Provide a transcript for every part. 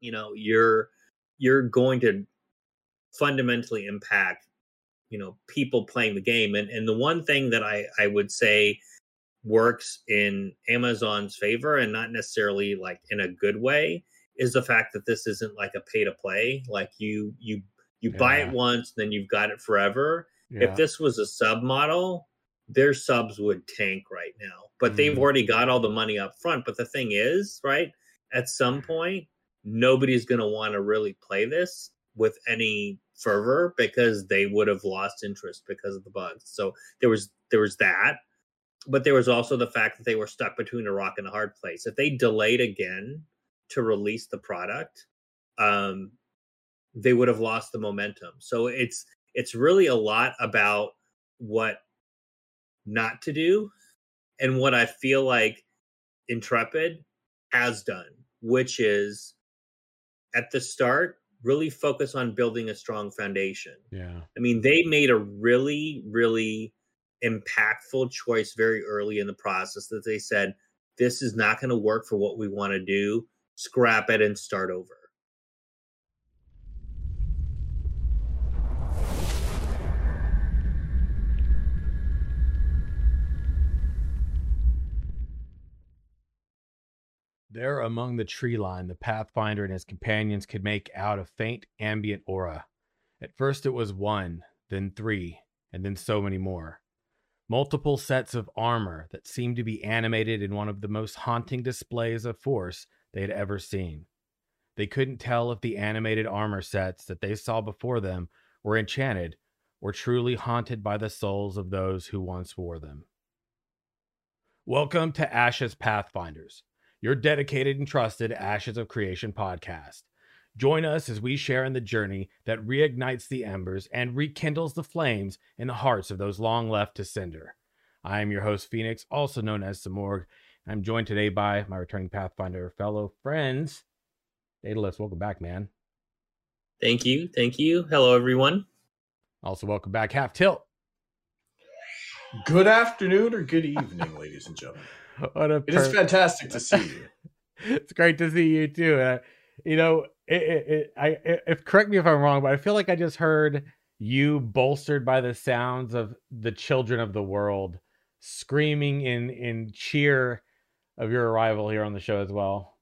you know you're you're going to fundamentally impact you know people playing the game and and the one thing that i i would say works in amazon's favor and not necessarily like in a good way is the fact that this isn't like a pay to play like you you you yeah. buy it once then you've got it forever yeah. if this was a sub model their subs would tank right now but mm. they've already got all the money up front but the thing is right at some point nobody's going to want to really play this with any fervor because they would have lost interest because of the bugs. So there was there was that, but there was also the fact that they were stuck between a rock and a hard place. If they delayed again to release the product, um, they would have lost the momentum. So it's it's really a lot about what not to do and what I feel like Intrepid has done, which is at the start really focus on building a strong foundation. Yeah. I mean, they made a really, really impactful choice very early in the process that they said, this is not going to work for what we want to do. Scrap it and start over. There among the tree line, the Pathfinder and his companions could make out a faint ambient aura. At first it was one, then three, and then so many more. Multiple sets of armor that seemed to be animated in one of the most haunting displays of force they had ever seen. They couldn't tell if the animated armor sets that they saw before them were enchanted or truly haunted by the souls of those who once wore them. Welcome to Ashes Pathfinders your dedicated and trusted Ashes of Creation podcast. Join us as we share in the journey that reignites the embers and rekindles the flames in the hearts of those long left to cinder. I am your host, Phoenix, also known as Samorg. I'm joined today by my returning Pathfinder fellow friends. Daedalus, welcome back, man. Thank you. Thank you. Hello, everyone. Also, welcome back, Half Tilt. Good afternoon or good evening, ladies and gentlemen. What a it per- is fantastic to see you. it's great to see you too. Uh, you know, it, it, it, I if correct me if I'm wrong, but I feel like I just heard you bolstered by the sounds of the children of the world screaming in in cheer of your arrival here on the show as well.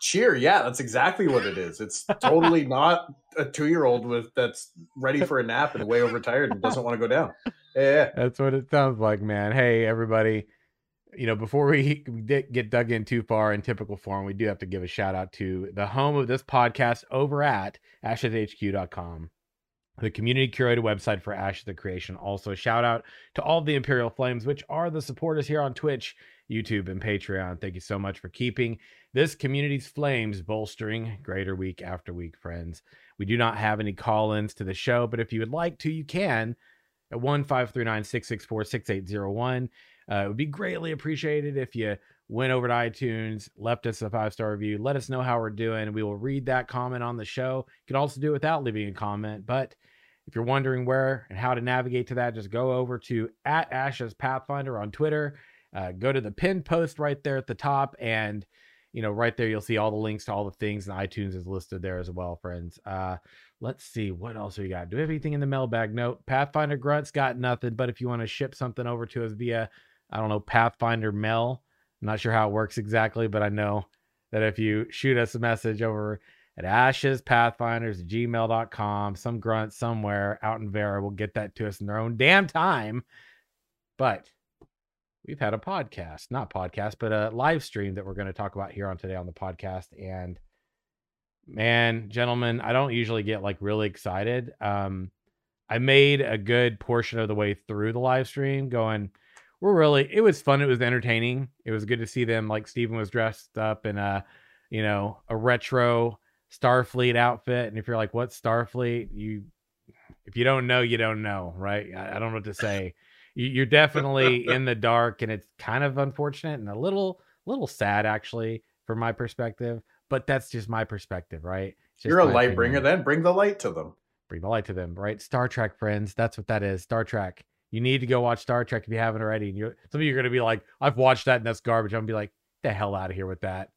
Cheer, yeah, that's exactly what it is. It's totally not a two year old with that's ready for a nap and way overtired and doesn't want to go down. Yeah, that's what it sounds like, man. Hey, everybody you know, before we get dug in too far in typical form, we do have to give a shout out to the home of this podcast over at asheshq.com, the community curated website for Ashes of Creation. Also, shout out to all the Imperial Flames, which are the supporters here on Twitch, YouTube, and Patreon. Thank you so much for keeping this community's flames bolstering greater week after week, friends. We do not have any call ins to the show, but if you would like to, you can at 1539 664 6801. Uh, it would be greatly appreciated if you went over to iTunes, left us a five star review, let us know how we're doing. We will read that comment on the show. You can also do it without leaving a comment. But if you're wondering where and how to navigate to that, just go over to at Ashes Pathfinder on Twitter. Uh, go to the pinned post right there at the top, and you know right there you'll see all the links to all the things, and iTunes is listed there as well, friends. Uh, let's see what else we got. Do we have anything in the mailbag? Note Pathfinder Grunts got nothing, but if you want to ship something over to us via I don't know, Pathfinder Mel. I'm not sure how it works exactly, but I know that if you shoot us a message over at ashes pathfinders gmail.com, some grunt somewhere out in Verra will get that to us in their own damn time. But we've had a podcast, not podcast, but a live stream that we're going to talk about here on today on the podcast. And man, gentlemen, I don't usually get like really excited. Um, I made a good portion of the way through the live stream going, we're really it was fun. It was entertaining. It was good to see them. Like Steven was dressed up in a, you know, a retro Starfleet outfit. And if you're like, what Starfleet? You if you don't know, you don't know, right? I, I don't know what to say. You, are definitely in the dark, and it's kind of unfortunate and a little little sad actually from my perspective. But that's just my perspective, right? You're a light opinion. bringer, then bring the light to them. Bring the light to them, right? Star Trek friends, that's what that is. Star Trek. You need to go watch Star Trek if you haven't already. And you some of you are going to be like, I've watched that and that's garbage. I'm going to be like, the hell out of here with that.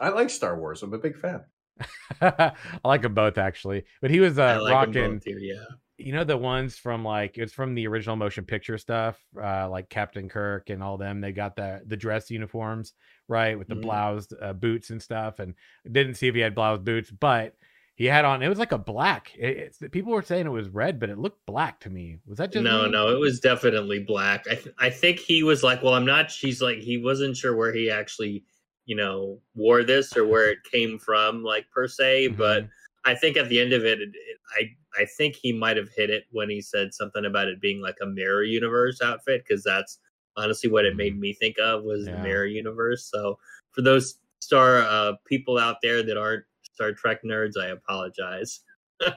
I like Star Wars. I'm a big fan. I like them both actually, but he was uh, I like 'em rocking. too, yeah. You know the ones from like it's from the original motion picture stuff, uh, like Captain Kirk and all them. They got the the dress uniforms right with the Mhm. bloused uh, boots and stuff, and didn't see if he had bloused boots, but he had on. It was like a black. It, it's, people were saying it was red, but it looked black to me. Was that just No, me? no, it was definitely black. I th- I think he was like, well, I'm not. She's like, he wasn't sure where he actually, you know, wore this or where it came from, like per se. But Mhm. I think at the end of it, it, it I I think he might have hit it when he said something about it being like a mirror universe outfit because that's honestly what it made me think of was Mm-hmm. Yeah. the mirror universe. So for those star uh, people out there that aren't Star Trek nerds, I apologize. but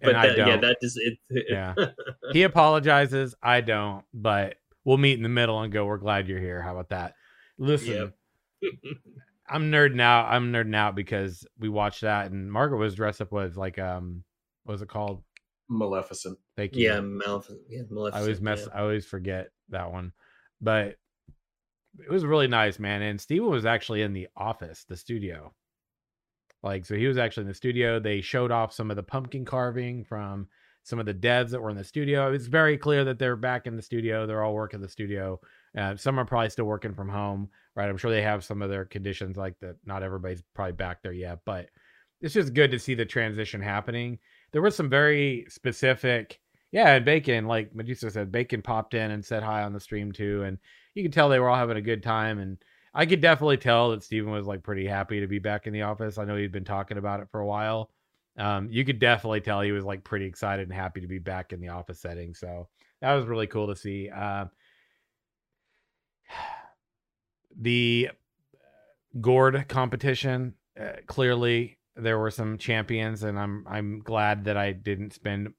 And I that, yeah, don't. that just it. Yeah. he apologizes. I don't, but we'll meet in the middle and go. We're glad you're here. How about that? Listen, Yep. I'm nerding out. I'm nerding out because we watched that, and Margaret was dressed up with like um, what was it called? Maleficent. Thank you. yeah, Maleficent. Yeah, Maleficent. I always mess. yeah. I always forget that one, but it was really nice, man. And Steven was actually in the office, the studio. Like, so he was actually in the studio. They showed off some of the pumpkin carving from some of the devs that were in the studio. It was very clear that they're back in the studio. They're all working the studio. Uh, some are probably still working from home, right? I'm sure they have some of their conditions like that. Not everybody's probably back there yet, but it's just good to see the transition happening. There was some very specific, yeah, and Bacon, like Medusa said, Bacon popped in and said hi on the stream too, and you could tell they were all having a good time. And I could definitely tell that Steven was like pretty happy to be back in the office. I know he'd been talking about it for a while. Um, you could definitely tell he was like pretty excited and happy to be back in the office setting. So that was really cool to see. Uh, the gourd competition uh, clearly there were some champions and i'm i'm glad that i didn't spend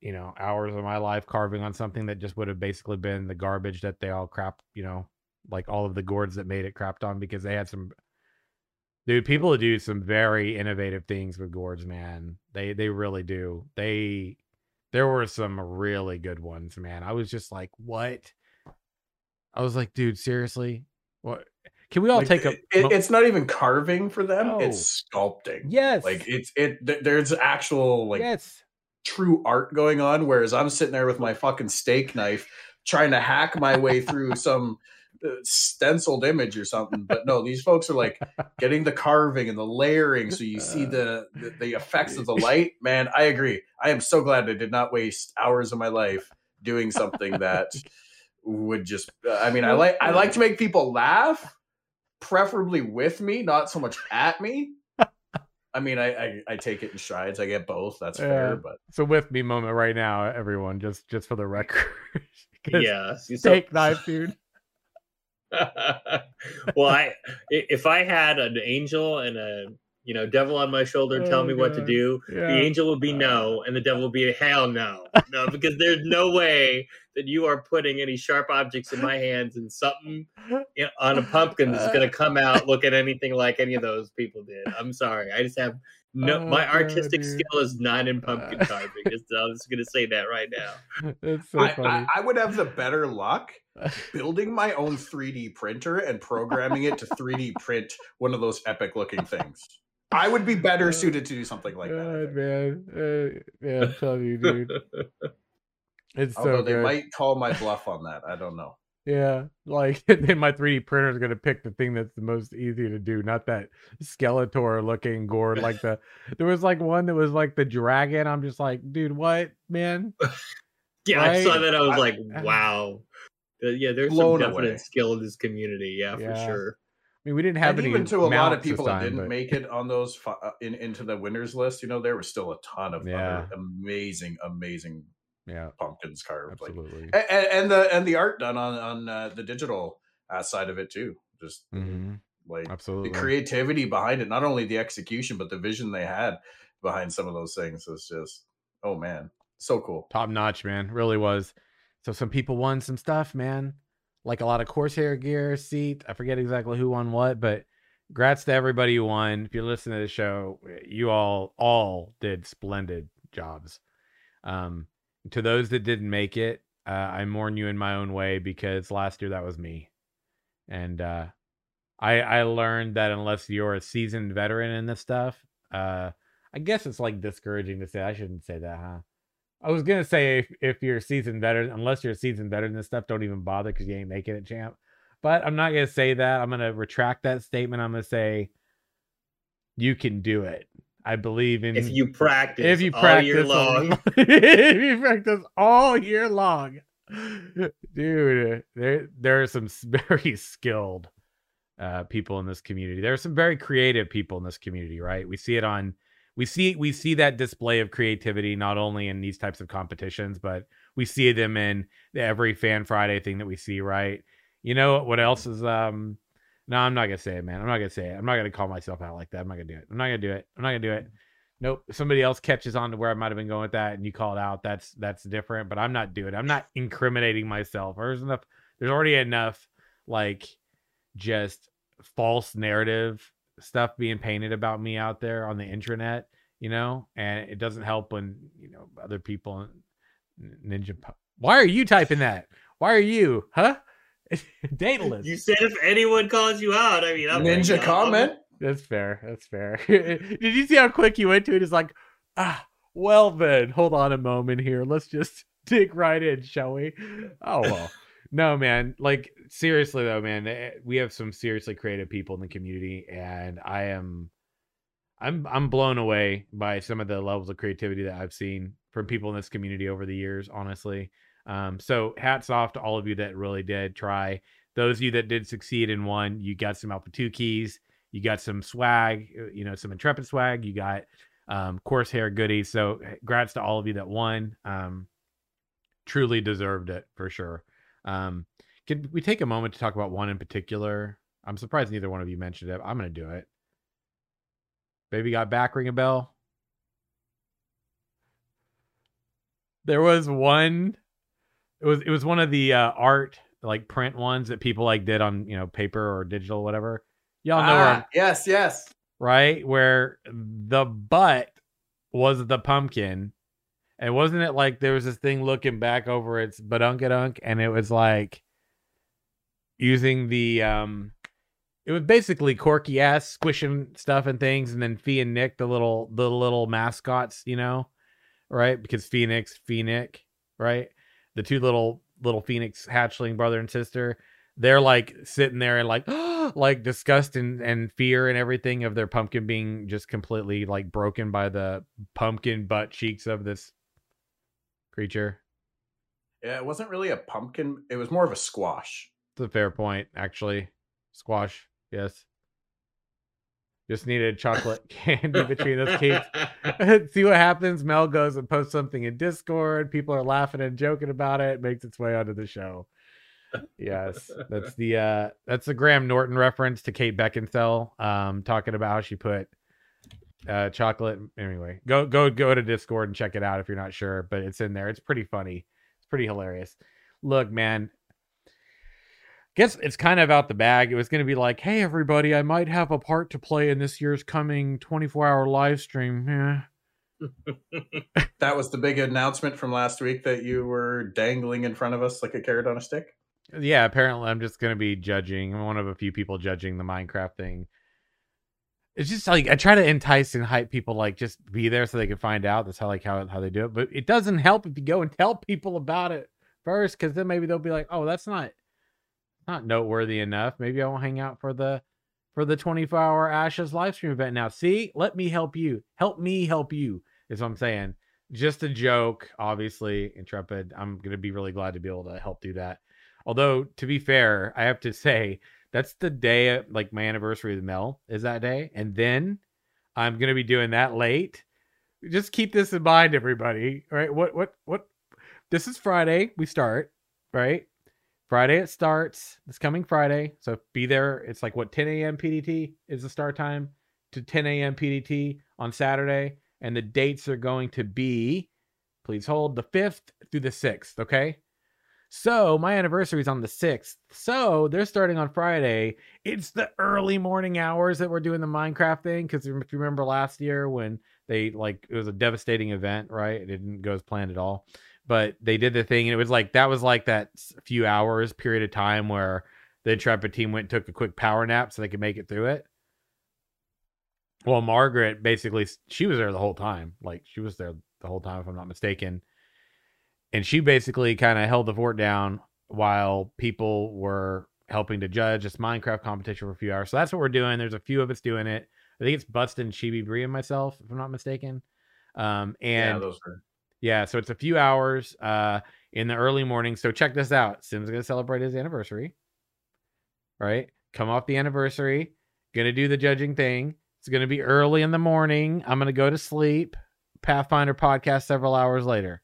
you know hours of my life carving on something that just would have basically been the garbage that they all crap you know like all of the gourds that made it crapped on because they had some dude people do some very innovative things with gourds man they they really do they there were some really good ones man i was just like what i was like dude seriously what can we all Like, take a it- it's not even carving for them. No. It's sculpting. yes Like it's it. th- There's actual like yes true art going on. Whereas I'm sitting there with my fucking steak knife trying to hack my way through some Uh, stenciled image or something. But no, these folks are like getting the carving and the layering, so you see the the, the effects of the light. Man, I agree. I am so glad I did not waste hours of my life doing something that would just. Uh, I mean, I like I like to make people laugh, preferably with me, not so much at me. I mean, I, I I take it in strides. I get both. That's Yeah. fair, but It's a with me moment right now, everyone. Just just for the record. yeah. so- Steak knife, dude. well, I i- if I had an angel and a you know devil on my shoulder Oh, telling me what to oh, do, Yeah. the angel would be no, and the devil would be hell no, no, because there's no way that you are putting any sharp objects in my hands and something you know, on a pumpkin that's going to uh. come out look at anything like any of those people did. I'm sorry, I just have no. Oh, my artistic dude. skill is not in pumpkin carving. Just, I'm just going to say that right now. It's so I, funny. I, I would have the better luck building my own 3D printer and programming it to 3D print one of those epic looking things. I would be better suited to do something like that. God, think. man. Uh, yeah, I'm telling you, dude. It's Although so they good. might call my bluff on that. I don't know. Yeah, like then my 3D printer is gonna pick the thing that's the most easy to do, not that Skeletor looking gourd. Like the there was like one that was like the dragon. I'm just like, dude, what, man? Yeah, I saw that. I was I- like, wow. Uh, Yeah, there's Blown some definite away. skill in this community. Yeah, Yeah. for sure. I mean, we didn't have and any. even to a lot of people that didn't but- make it on those fi- uh, in into the winners list, you know, there was still a ton of Yeah. other amazing, amazing Yeah, pumpkins carved. Like, absolutely. and, and the and the art done on on uh, the digital uh, side of it too. Just hmm like Absolutely. the creativity behind it, not only the execution, but the vision they had behind some of those things was just, oh man, so cool. top notch, man. Really was. So some people won some stuff, man. Like a lot of Corsair gear, seat. I forget exactly who won what, but grats to everybody who won. If you listen to the show, you all all did splendid jobs. Um, to those that didn't make it, uh, I mourn you in my own way because last year that was me, and uh, I I learned that unless you're a seasoned veteran in this stuff, uh, I guess it's like discouraging to say. I shouldn't say that, huh? I was gonna say if, if you're a seasoned veteran, unless you're a seasoned veteran in this stuff, don't even bother because you ain't making it, champ. But I'm not gonna say that. I'm gonna retract that statement. I'm gonna say you can do it. I believe in If you practice, if you all practice year a- long, if you practice all year long, dude, there there are some very skilled uh, people in this community. There are some very creative people in this community, right? We see it on we see we see that display of creativity not only in these types of competitions, but we see them in every Fan Friday thing that we see, right? You know what else is um no, I'm not gonna say it, man. I'm not gonna say it. I'm not gonna call myself out like that. I'm not gonna do it. I'm not gonna do it. I'm not gonna do it. Mm-hmm. Nope. Somebody else catches on to where I might have been going with that and you call it out, that's that's different. But I'm not doing it. I'm not incriminating myself. There's enough there's already enough like just false narrative stuff being painted about me out there on the internet, you know, and it doesn't help when, you know, other people ninja why are you typing that? Why are you? Huh? Daedalus. you said if anyone calls you out, I mean, I'm Ninja I'm- comment. That's fair. That's fair. Did you see how quick you went to it? It's like, ah, well then, hold on a moment here. Let's just dig right in, shall we? Oh well. No, man. Like seriously though, man, eh, we have some seriously creative people in the community, and I am, I'm, I'm blown away by some of the levels of creativity that I've seen from people in this community over the years. Honestly, um, so hats off to all of you that really did try. Those of you that did succeed in one, you got some Alpha Two keys you got some swag, uh, you know, some intrepid swag. You got um, hair goodies. So, congrats to all of you that won. Um, truly deserved it for sure. Um, can we take a moment to talk about one in particular? I'm surprised neither one of you mentioned it. I'm going to do it. Baby got back. Ring a bell. There was one. It was it was one of the uh, art like print ones that people like did on you know paper or digital whatever. Y'all know Ah, yes, yes. right? Where the butt was the pumpkin. And wasn't it like there was this thing looking back over its badunkadunk and it was like using the um it was basically corky ass squishing stuff and things and then Fee and Nick the little the little mascots, you know, right? Because Phoenix, Phoenix, right? The two little little Phoenix hatchling brother and sister they're like sitting there and like like disgust and, and fear and everything of their pumpkin being just completely like broken by the pumpkin butt cheeks of this creature. Yeah, it wasn't really a pumpkin. It was more of a squash. It's a fair point, actually. Squash, yes. Just needed chocolate candy between those cakes. See what happens. Mel goes and posts something in Discord. People are laughing and joking about it. Makes its way onto the show. Yes, that's the uh that's the Graham Norton reference to Kate Beckinsale, um, talking about how she put uh chocolate. Anyway, go go go to Discord and check it out if you're not sure, but it's in there. It's pretty funny. It's pretty hilarious. Look, man. Guess it's kind of out the bag. It was going to be like, "Hey, everybody, I might have a part to play in this year's coming 24-hour live stream." Yeah. That was the big announcement from last week that you were dangling in front of us like a carrot on a stick. Yeah, apparently I'm just gonna be judging. I'm one of a few people judging the Minecraft thing. It's just like I try to entice and hype people, like just be there so they can find out. That's how like how how they do it. But it doesn't help if you go and tell people about it first, because then maybe they'll be like, "Oh, that's not not noteworthy enough. Maybe I won't hang out for the for the 24 hour Ashes live stream event now." See, let me help you. Help me help you. Is what I'm saying. Just a joke, obviously. Intrepid. I'm gonna be really glad to be able to help do that. Although, to be fair, I have to say that's the day like my anniversary with Mel is that day, and then I'm gonna be doing that late. Just keep this in mind, everybody. All right, what what what? This is Friday. We start right. Friday it starts. This coming Friday, so be there. It's like what 10 a.m. PDT is the start time to 10 a.m. PDT on Saturday, and the dates are going to be. Please hold the fifth through the sixth. Okay. So my anniversary is on the 6th. So they're starting on Friday. It's the early morning hours that we're doing the Minecraft thing. Because if you remember last year when they like it was a devastating event, right? It didn't go as planned at all. But they did the thing, and it was like that was like that few hours period of time where The Intrepid team went and took a quick power nap so they could make it through it. Well, Margaret basically she was there the whole time. Like she was there the whole time, if I'm not mistaken. And she basically kind of held the fort down while people were helping to judge this Minecraft competition for a few hours. So that's what we're doing. There's a few of us doing it. I think it's Bustin, Chibi Bree, and myself, if I'm not mistaken. Um, and yeah, those are yeah, so it's a few hours uh, in the early morning. So check this out. Sim's gonna celebrate his anniversary. Right? Come off the anniversary, gonna do the judging thing. It's gonna be early in the morning. I'm gonna go to sleep. Pathfinder podcast several hours later.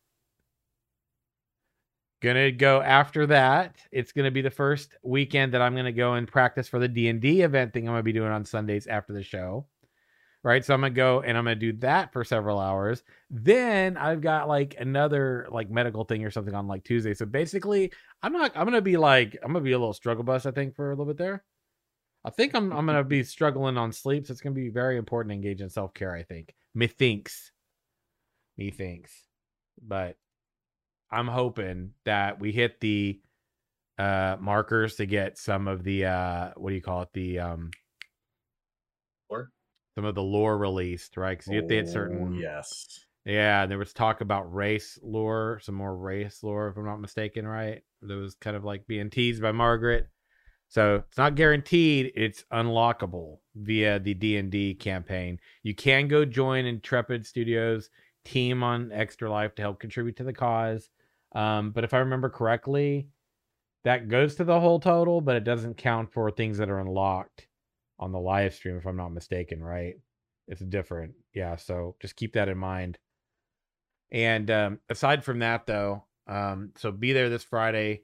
Gonna go after that. It's gonna be the first weekend that I'm gonna go and practice for the D and D event thing I'm gonna be doing on Sundays after the show. Right, so I'm gonna go and I'm gonna do that for several hours. Then I've got like another like medical thing or something on like Tuesday. So basically, I'm not. I'm gonna be like I'm gonna be a little struggle bus. I think for a little bit there. I think I'm I'm gonna be struggling on sleep. So it's gonna be very important to engage in self care. I think. Methinks. Methinks. But I'm hoping that we hit the uh markers to get some of the uh what do you call it the um? Some of the lore released right? Because you have to hit certain Oh, yes. yeah there was talk about race lore some more race lore if i'm not mistaken right? That was kind of like being teased by margaret. So it's not guaranteed it's unlockable via the d&d campaign. You can go join intrepid studios team on extra life to help contribute to the cause um, but if i remember correctly that goes to the whole total but it doesn't count for things that are unlocked on the live stream if i'm not mistaken right it's different yeah so just keep that in mind and um, aside from that, though, um, so be there this Friday,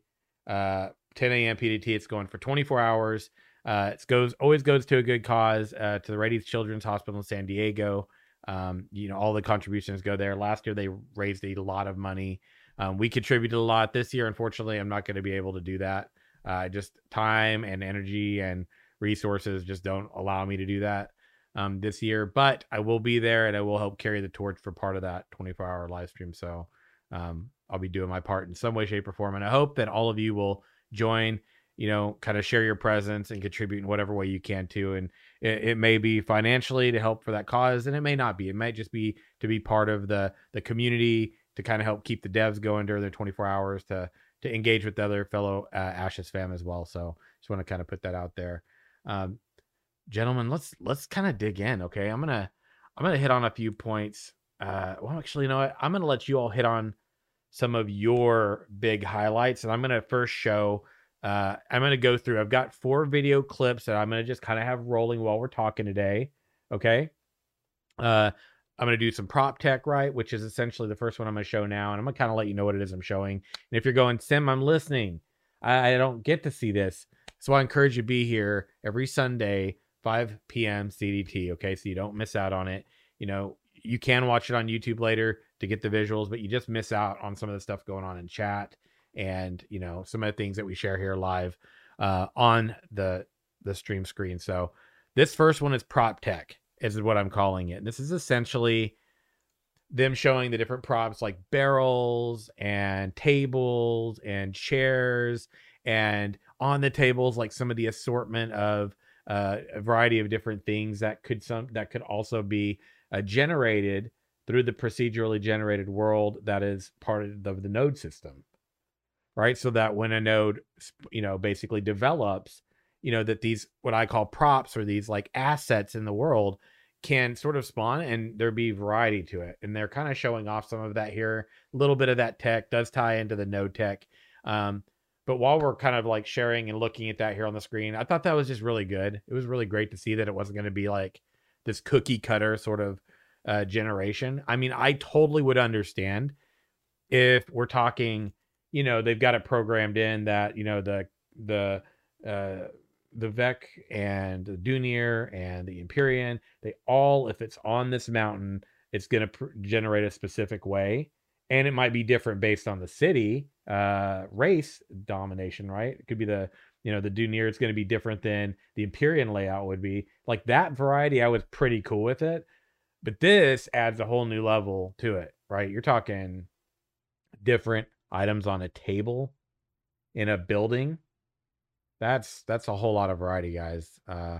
uh, 10 a.m. PDT. It's going for 24 hours. Uh, it goes always goes to a good cause uh, to the Rady Children's Hospital in San Diego. Um, you know, all the contributions go there. Last year they raised a lot of money. Um, we contributed a lot this year. Unfortunately, I'm not going to be able to do that. Uh, just time and energy and resources just don't allow me to do that um, this year, but I will be there and I will help carry the torch for part of that 24 hour live stream. So um, I'll be doing my part in some way, shape, or form. And I hope that all of you will join, you know, kind of share your presence and contribute in whatever way you can too. And it, it may be financially to help for that cause, and it may not be. It might just be to be part of the the community to kind of help keep the devs going during their 24 hours to to engage with the other fellow uh, Ashes fam as well. So just want to kind of put that out there. Um, gentlemen let's let's kind of dig in okay? I'm gonna i'm gonna hit on a few points. Uh well actually you know what? I'm gonna let you all hit on some of your big highlights and i'm gonna first show uh i'm gonna go through. I've got four video clips that i'm gonna just kind of have rolling while we're talking today okay? Uh i'm gonna do some prop tech right? Which is essentially the first one i'm gonna show now and i'm gonna kind of let you know what it is i'm showing. And if you're going sim i'm listening. I, I don't get to see this so i encourage you to be here every sunday 5 p.m. CDT. Okay, so you don't miss out on it. You know, you can watch it on YouTube later to get the visuals, but you just miss out on some of the stuff going on in chat and you know some of the things that we share here live uh, on the the stream screen. So this first one is prop tech, is what I'm calling it. And this is essentially them showing the different props like barrels and tables and chairs and on the tables like some of the assortment of uh, a variety of different things that could some that could also be uh, generated through the procedurally generated world that is part of the, the node system right? So that when a node you know basically develops you know that these what i call props or these like assets in the world can sort of spawn and there be variety to it. And they're kind of showing off some of that here. A little bit of that tech does tie into the node tech. Um, but while we're kind of like sharing and looking at that here on the screen, I thought that was just really good. It was really great to see that it wasn't going to be like this cookie cutter sort of uh, generation. I mean, I totally would understand if we're talking, you know, they've got it programmed in that, you know, the, the, uh, the Vek and the Dunir and the Empyrean, they all, if it's on this mountain, it's going to pr- generate a specific way. And it might be different based on the city uh race domination right it could be the you know the Dunir is going to be different than the Empyrean layout would be like that variety I was pretty cool with it but this adds a whole new level to it right you're talking different items on a table in a building that's that's a whole lot of variety, guys. Uh,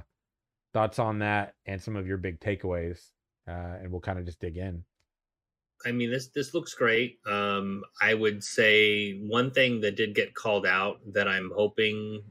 thoughts on that and some of your big takeaways, uh, and we'll kind of just dig in. I mean, this this looks great. Um, I would say one thing that did get called out that I'm hoping,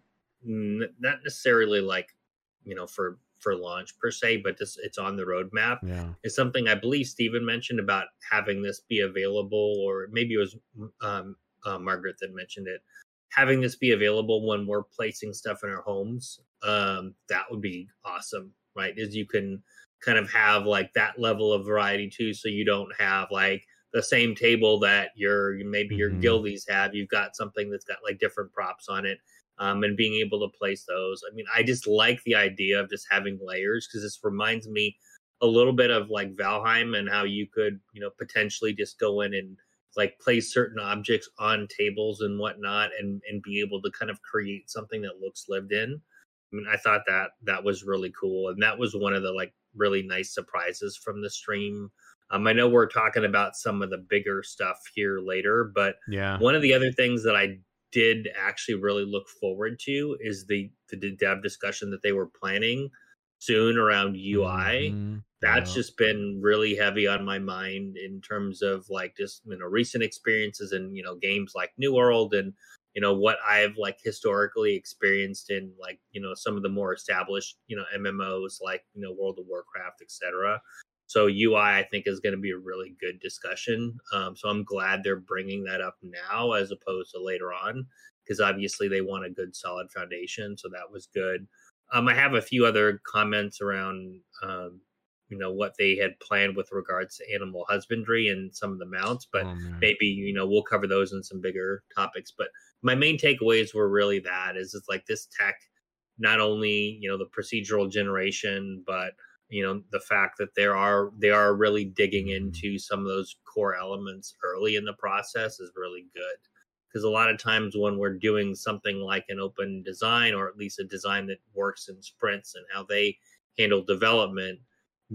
n- not necessarily like, you know, for for launch per se, but this it's on the roadmap. Yeah. Is something I believe Stephen mentioned about having this be available, or maybe it was um, uh, Margaret that mentioned it. Having this be available when we're placing stuff in our homes, um, that would be awesome, right? Is you can kind of have like that level of variety too, so you don't have like the same table that your maybe your Mhm. guildies have. You've got something that's got like different props on it um, and being able to place those. I mean, I just like the idea of just having layers because this reminds me a little bit of like Valheim and how you could, you know, potentially just go in and like place certain objects on tables and whatnot and and be able to kind of create something that looks lived in. I mean, I thought that that was really cool, and that was one of the like really nice surprises from the stream. Um, I know we're talking about some of the bigger stuff here later, but Yeah. one of the other things that I did actually really look forward to is the the dev discussion that they were planning soon around UI. Mhm. That's just been really heavy on my mind in terms of like just you know recent experiences in you know games like New World and you know what I've like historically experienced in like you know some of the more established you know MMOs like you know World of Warcraft, etc. So UI, I think, is going to be a really good discussion. Um, so I'm glad they're bringing that up now as opposed to later on, because obviously they want a good, solid foundation. So that was good. Um, I have a few other comments around, um, you know, what they had planned with regards to animal husbandry and some of the mounts, but Oh, maybe you know we'll cover those in some bigger topics. But my main takeaways were really that is it's like this tech, not only you know the procedural generation, but you know the fact that there are they are really digging mm-hmm. into some of those core elements early in the process is really good. Because a lot of times when we're doing something like an open design or at least a design that works in sprints and how they handle development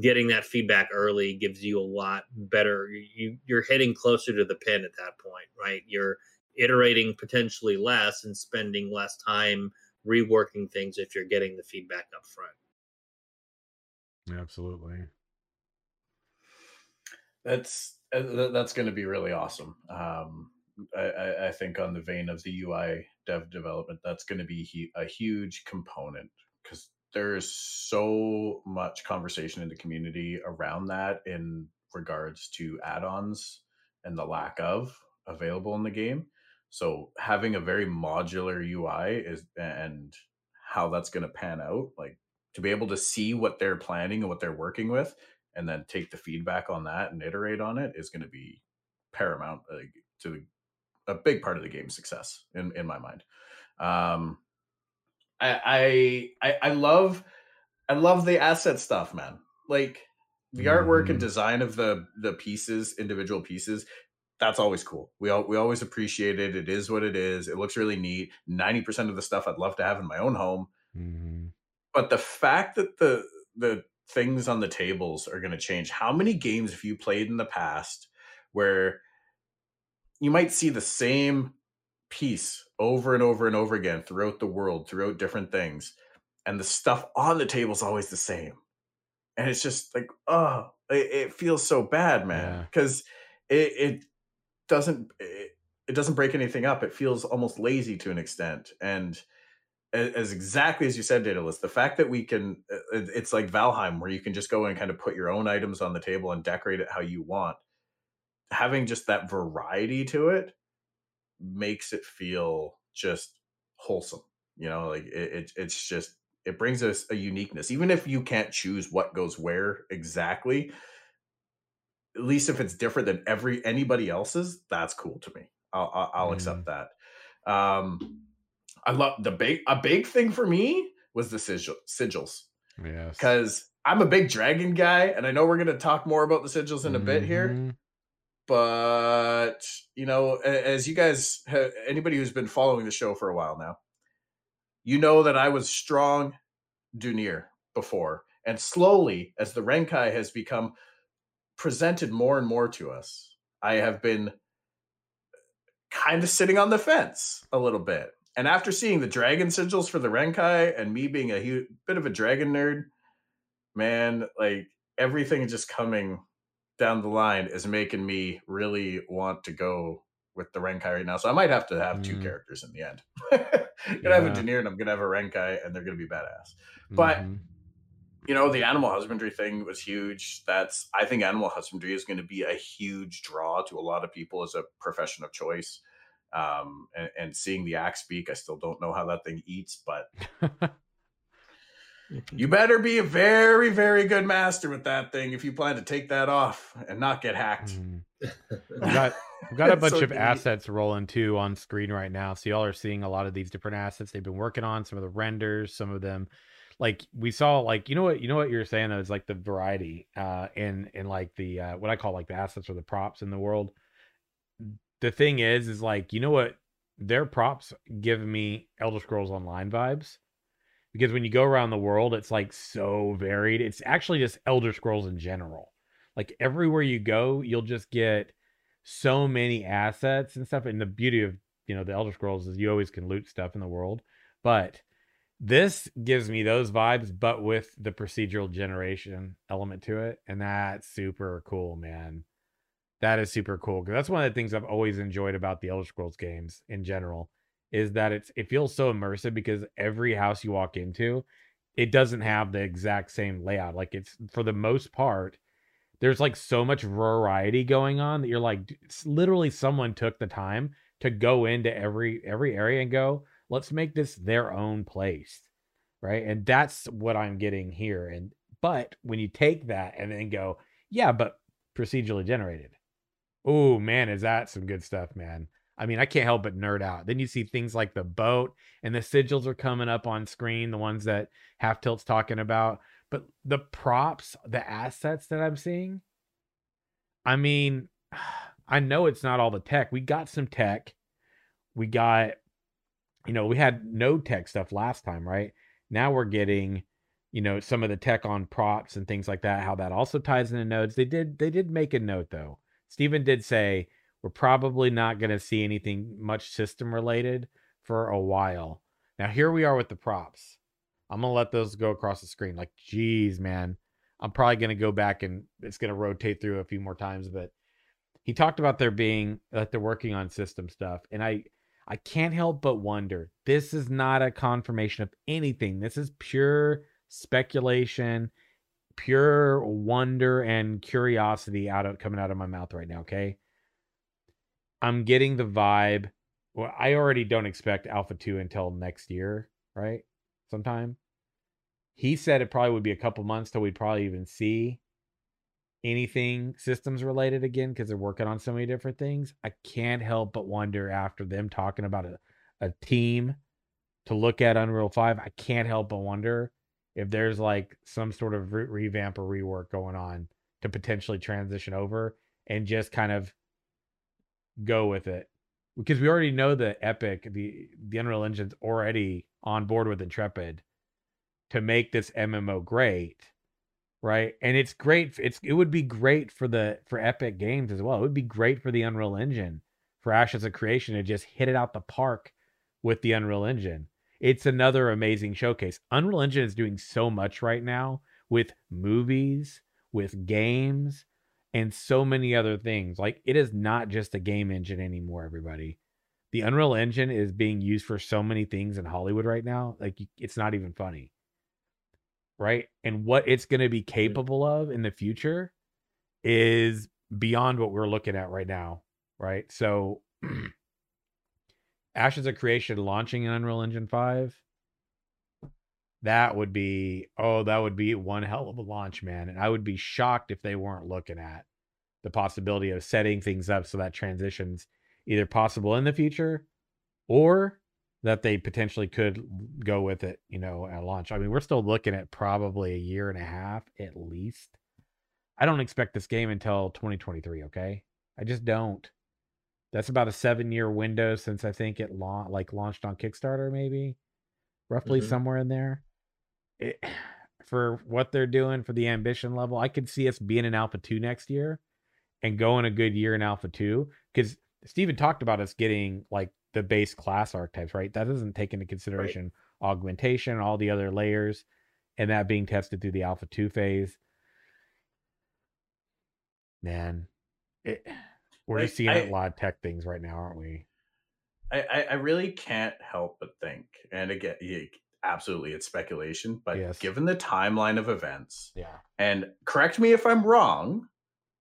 getting that feedback early gives you a lot better you you're hitting closer to the pin at that point right? You're iterating potentially less and spending less time reworking things if you're getting the feedback up front Absolutely. That's uh, that's going to be really awesome. Um, I, I, I think on the vein of the UI dev development, that's going to be a huge component because there's so much conversation in the community around that in regards to add-ons and the lack of available in the game. So having a very modular UI is and how that's going to pan out, like to be able to see what they're planning and what they're working with and then take the feedback on that and iterate on it is going to be paramount to a big part of the game's success in in my mind. Um, I, I I I love I love the asset stuff, man. Like the artwork and Mhm. design of the the pieces, individual pieces. That's always cool. We all we always appreciate it. It is what it is. It looks really neat. Ninety percent of the stuff I'd love to have in my own home hmm but the fact that the the things on the tables are going to change how many games have you played in the past where you might see the same piece over and over and over again throughout the world throughout different things and the stuff on the table is always the same and it's just like oh it, it feels so bad man Yeah. because it, it doesn't it, it doesn't break anything up it feels almost lazy to an extent and as exactly as you said, Daedalus, the fact that we can, uh, it's like Valheim, where you can just go and kind of put your own items on the table and decorate it how you want. Having just that variety to it makes it feel just wholesome. You know, like it, it it's just it brings us a uniqueness, even if you can't choose what goes where exactly. At least if it's different than every anybody else's, that's cool to me. I'll I'll, I'll accept that. Um, I love the big a big thing for me was the sigil, sigils Yes. because I'm a big dragon guy, and I know we're going to talk more about the sigils in a bit here. Mhm. But you know, as you guys, anybody who's been following the show for a while now, you know that I was strong Dunir before, and slowly, as the Renkai has become presented more and more to us, I have been kind of sitting on the fence a little bit. and after seeing the dragon sigils for the Renkai and me being a huge, bit of a dragon nerd, man, like everything just coming down the line is making me really want to go with the Renkai right now. So I might have to have two Mm. characters in the end. I'm gonna have a Yeah. Dunir and I'm gonna have a Renkai and they're gonna be badass. But Mhm. You know, the animal husbandry thing was huge. That's I think animal husbandry is going to be a huge draw to a lot of people as a profession of choice. Um, and, and seeing the axe beak, I still don't know how that thing eats, but you better be a very, very good master with that thing if you plan to take that off and not get hacked. Mhm. We've got we've got a bunch so of neat. assets rolling too on screen right now. So y'all are seeing a lot of these different assets they've been working on. Some of the renders, some of them, like we saw, like you know what you know what you're saying though is like the variety, uh, and and like the uh, what I call like the assets or the props in the world. The thing is, is like you know what their props give me Elder Scrolls Online vibes. Because when you go around the world, it's like so varied. It's actually just Elder Scrolls in general like everywhere you go you'll just get so many assets and stuff and the beauty of you know the elder scrolls is you always can loot stuff in the world but this gives me those vibes but with the procedural generation element to it and that's super cool man. That is super cool because that's one of the things i've always enjoyed about the elder scrolls games in general is that it's it feels so immersive because every house you walk into it doesn't have the exact same layout. Like it's for the most part there's like so much variety going on that you're like literally someone took the time to go into every every area and go let's make this their own place right? And that's what i'm getting here. And but when you take that and then go yeah but procedurally generated. Oh man is that some good stuff man? I mean i can't help but nerd out. Then you see things like the boat and the sigils are coming up on screen the ones that half tilt's talking about. But the props, the assets that I'm seeing, I mean, I know it's not all the tech. We got some tech. We got, you know, we had no tech stuff last time, right? Now we're getting, you know, some of the tech on props and things like that, how that also ties into nodes. They did they did make a note though. Steven did say we're probably not going to see anything much system related for a while. Now here we are with the props. I'm gonna let those go across the screen. Like, geez, man, I'm probably gonna go back and it's gonna rotate through a few more times. But he talked about there being that they're working on system stuff, and I I can't help but wonder. This is not a confirmation of anything. This is pure speculation, pure wonder and curiosity out of coming out of my mouth right now. Okay, I'm getting the vibe. Well, I already don't expect Alpha Two until next year, right? Sometime he said it probably would be a couple months till we'd probably even see anything systems related again because they're working on so many different things. I can't help but wonder after them talking about a, a team to look at Unreal 5, I can't help but wonder if there's like some sort of re- revamp or rework going on to potentially transition over and just kind of go with it. Because we already know the Epic, the the Unreal Engine's already on board with Intrepid to make this MMO great, right? And it's great. It's it would be great for the for Epic Games as well. It would be great for the Unreal Engine for Ashes of Creation to just hit it out the park with the Unreal Engine. It's another amazing showcase. Unreal Engine is doing so much right now with movies, with games, and so many other things. Like it is not just a game engine anymore, everybody. The Unreal Engine is being used for so many things in Hollywood right now. Like it's not even funny. Right? And what it's going to be hmm. capable of in the future is beyond what we're looking at right now, right? So Ashes of Creation launching in Unreal Engine 5 that would be oh that would be one hell of a launch man and i would be shocked if they weren't looking at the possibility of setting things up so that transitions either possible in the future or that they potentially could go with it you know at launch. I mean we're still looking at probably a year and a half at least. I don't expect this game until 2023 okay? I just don't. That's about a seven year window since i think it la- like launched on kickstarter maybe roughly Mhm. somewhere in there. It, for what they're doing for the ambition level, I could see us being in Alpha 2 next year and going a good year in Alpha 2 because Steven talked about us getting like the base class archetypes, right? That doesn't take into consideration augmentation, all the other layers, and that being tested through the alpha two phase. Man, it, we're Like, just seeing I- a lot of tech things right now, aren't we? I, I, really can't help but think, and again, yeah, absolutely, it's speculation, but Yes. given the timeline of events, Yeah. and correct me if I'm wrong,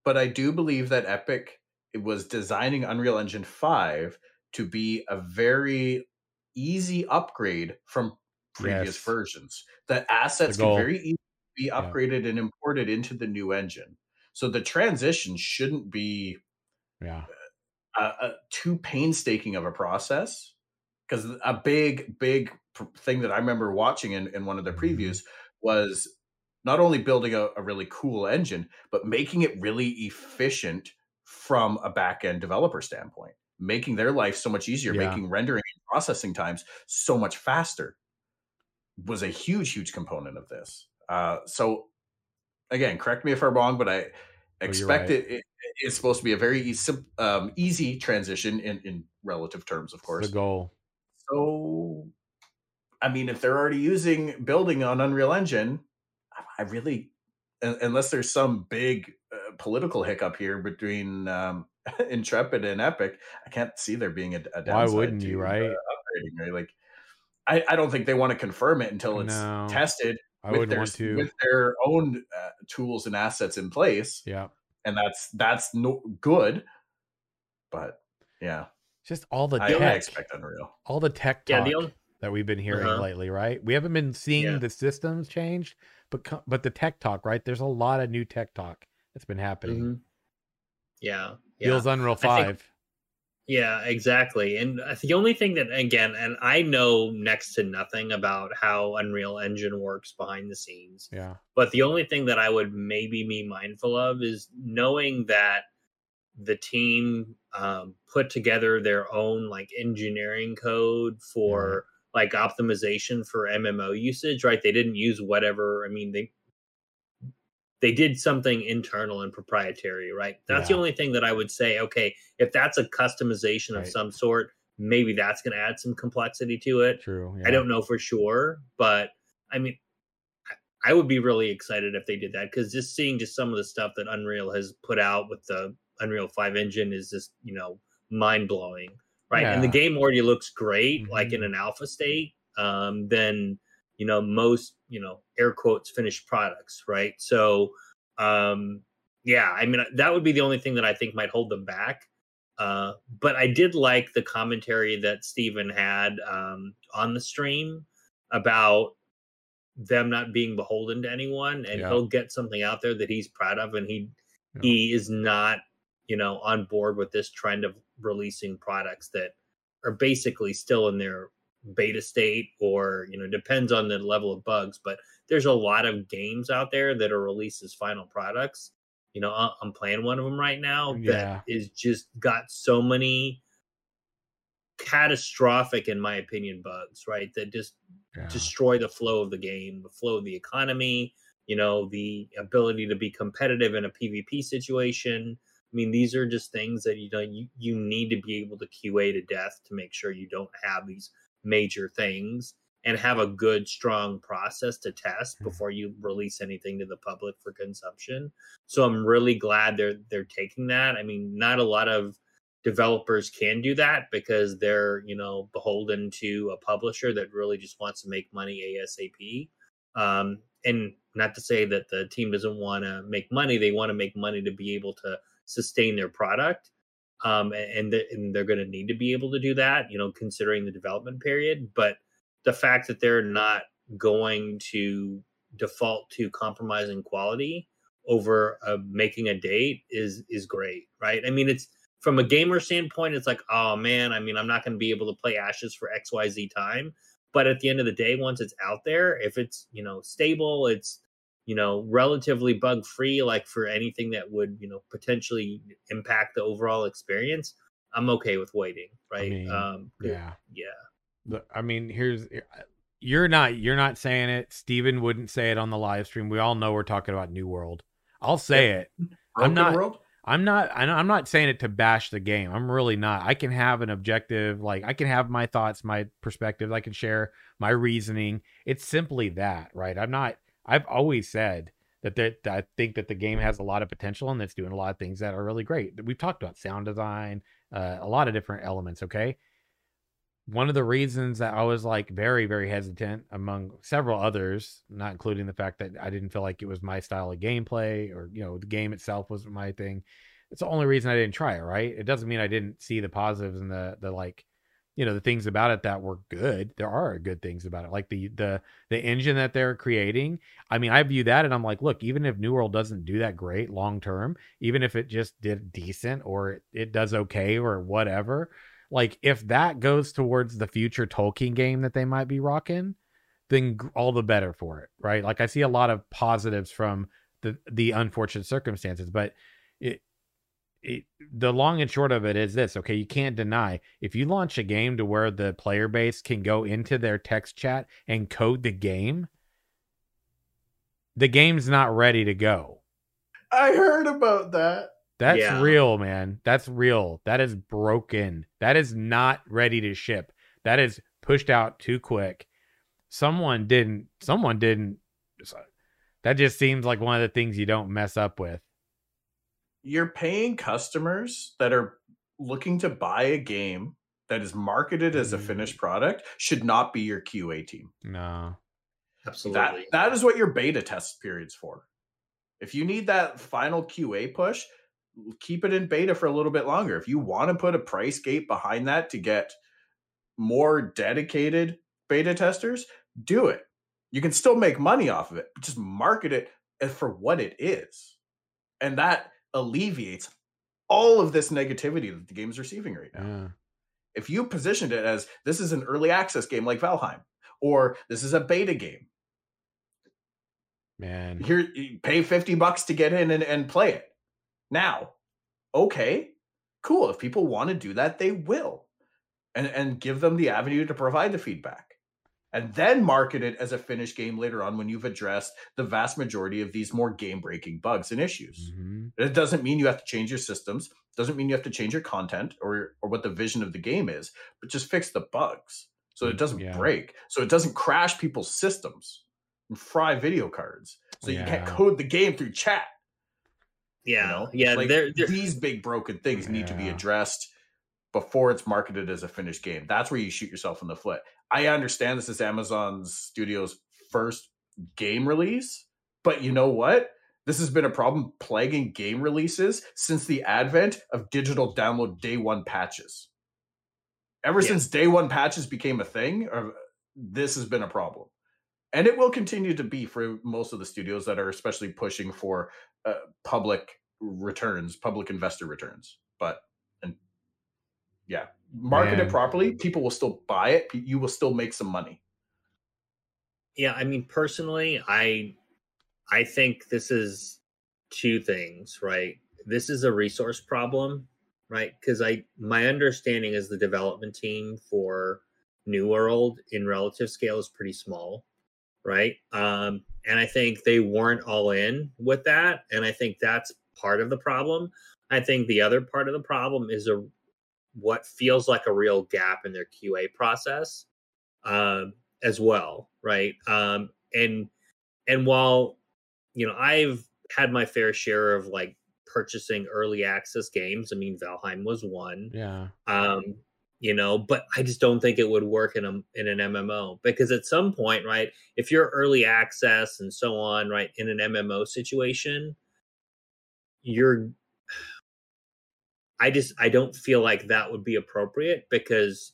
but I do believe that Epic it was designing Unreal Engine 5 to be a very easy upgrade from previous Yes. versions. The assets goal. can very easily be Yeah. upgraded and imported into the new engine. So the transition shouldn't be Yeah. a, a too painstaking of a process because a big big pr- thing that i remember watching in, in one of the Mhm. previews was not only building a, a really cool engine but making it really efficient from a back end developer standpoint making their life so much easier Yeah. making rendering and processing times so much faster was a huge huge component of this uh, so again correct me if i'm wrong but i expect right. it, it it's supposed to be a very easy, um, easy transition in, in relative terms, of It's course. the goal. So, I mean, if they're already using building on Unreal Engine, I- I really, unless there's some big uh, political hiccup here between um, Intrepid and Epic, I can't see there being a, a downside. Why wouldn't to, you, uh, right? upgrading, right? Like, I, I don't think they want to confirm it until it's No. tested I with their want to. with their own uh, tools and assets in place yeah. and that's that's no good. But yeah, Just all the I, tech. I expect Unreal. all the tech Yeah, talk the only that we've been hearing Uh-huh. lately, right? We haven't been seeing Yeah. the systems change, but but the tech talk, right? There's a lot of new tech talk that's been happening. Mhm. yeah, yeah. Unreal I think- Five. Yeah, exactly. And uh, the only thing that, again, and I know next to nothing about how Unreal Engine works behind the scenes, yeah, but the only thing that I would maybe be mindful of is knowing that the team um, put together their own like engineering code for like optimization for MMO usage, right? They didn't use whatever. I mean, they they did something internal and proprietary, right? That's the only thing that I would say. Okay, if that's a customization of some sort, maybe that's going to add some complexity to it. true. I don't know for sure, but I mean, I- would be really excited if they did that because just seeing just some of the stuff that Unreal has put out with the Unreal Five engine is just you know mind blowing, right? And the game already looks great, like in Mhm. an alpha state. Um, than you know most you know air quotes finished products, right? So, um, yeah, I mean that would be the only thing that I think might hold them back. Uh, but I did like the commentary that Steven had um, on the stream about them not being beholden to anyone, and Yeah. he'll get something out there that he's proud of, and he Yeah. he is not, you know, on board with this trend of releasing products that are basically still in their beta state or you know depends on the level of bugs but there's a lot of games out there that are released as final products you know i'm playing one of them right now Yeah. that is just got so many catastrophic in my opinion bugs right that just Yeah. destroy the flow of the game the flow of the economy you know the ability to be competitive in a pvp situation i mean these are just things that you know you, you need to be able to qa to death to make sure you don't have these major things and have a good strong process to test Mhm. before you release anything to the public for consumption. So i'm really glad they're they're taking that. I mean not a lot of developers can do that because they're you know beholden to a publisher that really just wants to make money asap um, and not to say that the team doesn't want to make money they want to make money to be able to sustain their product um, and, th- and they're going to need to be able to do that you know considering the development period but the fact that they're not going to default to compromising quality over uh, making a date is is great right? I mean it's from a gamer standpoint it's like oh man i mean i'm not going to be able to play ashes for xyz time. But at the end of the day once it's out there if it's you know stable it's you know relatively bug free like for anything that would you know potentially impact the overall experience i'm okay with waiting right mean, um yeah. yeah Look, I mean, here's you're not you're not saying it. Steven wouldn't say it on the live stream. We all know we're talking about New World. I'll say it. I'm not- World? I'm not I'm not saying it to bash the game. I'm really not. I can have an objective, like I can have my thoughts, my perspective. I can share my reasoning. It's simply that, right? I'm not I've always said that, that I think that the game has a lot of potential and it's doing a lot of things that are really great. We've talked about sound design, uh, a lot of different elements, okay? one of the reasons that I was like very, very hesitant among several others, not including the fact that I didn't feel like it was my style of gameplay or, you know, the game itself wasn't my thing. It's the only reason I didn't try it, right? It doesn't mean I didn't see the positives and the, the like, you know, the things about it that were good. There are good things about it. Like the, the, the engine that they're creating. I mean, I view that and I'm like, look, even if New World doesn't do that great long term, even if it just did decent or it, it does okay or whatever, like if that goes towards the future Tolkien game that they might be rocking, then all the better for it, right? Like I see a lot of positives from the the unfortunate circumstances, but it it, the long and short of it is this okay you can't deny if you launch a game to where the player base can go into their text chat and code the game the game's not ready to go i heard about that that's yeah. real, man. That's real. That is broken. That is not ready to ship. That is pushed out too quick. Someone didn't someone didn't that just seems like one of the things you don't mess up with. You're paying customers that are looking to buy a game that is marketed as a mm. finished product should not be your QA team. No. Absolutely. That, that is what your beta test period's for. If you need that final QA push, keep it in beta for a little bit longer. If you want to put a price gate behind that to get more dedicated beta testers, do it. You can still make money off of it, but just market it for what it is. And that alleviates all of this negativity that the game is receiving right now. Yeah. If you positioned it as this is an early access game like Valheim, or this is a beta game, man, here pay 50 bucks to get in and, and play it now, okay, cool. If people want to do that, they will. And and give them the avenue to provide the feedback. And then market it as a finished game later on when you've addressed the vast majority of these more game-breaking bugs and issues. Mm-hmm. It doesn't mean you have to change your systems, doesn't mean you have to change your content or or what the vision of the game is, but just fix the bugs so it doesn't yeah. break, so it doesn't crash people's systems and fry video cards. So yeah. you can't code the game through chat. Yeah, you know? yeah. Like they're, they're, these big broken things yeah. need to be addressed before it's marketed as a finished game. That's where you shoot yourself in the foot. I understand this is Amazon Studios' first game release, but you know what? This has been a problem plaguing game releases since the advent of digital download day one patches. Ever yeah. since day one patches became a thing, this has been a problem and it will continue to be for most of the studios that are especially pushing for uh, public returns, public investor returns. But yeah, market Man. it properly, people will still buy it. You will still make some money. Yeah, I mean, personally, I I think this is two things, right? This is a resource problem, right? Because I my understanding is the development team for New World in relative scale is pretty small right? Um, and I think they weren't all in with that, and I think that's part of the problem. I think the other part of the problem is a what feels like a real gap in their QA process um, as well, right? Um, and and while you know I've had my fair share of like purchasing early access games. I mean, Valheim was one. Yeah. Um, you know but i just don't think it would work in a in an mmo because at some point right if you're early access and so on right in an mmo situation you're i just i don't feel like that would be appropriate because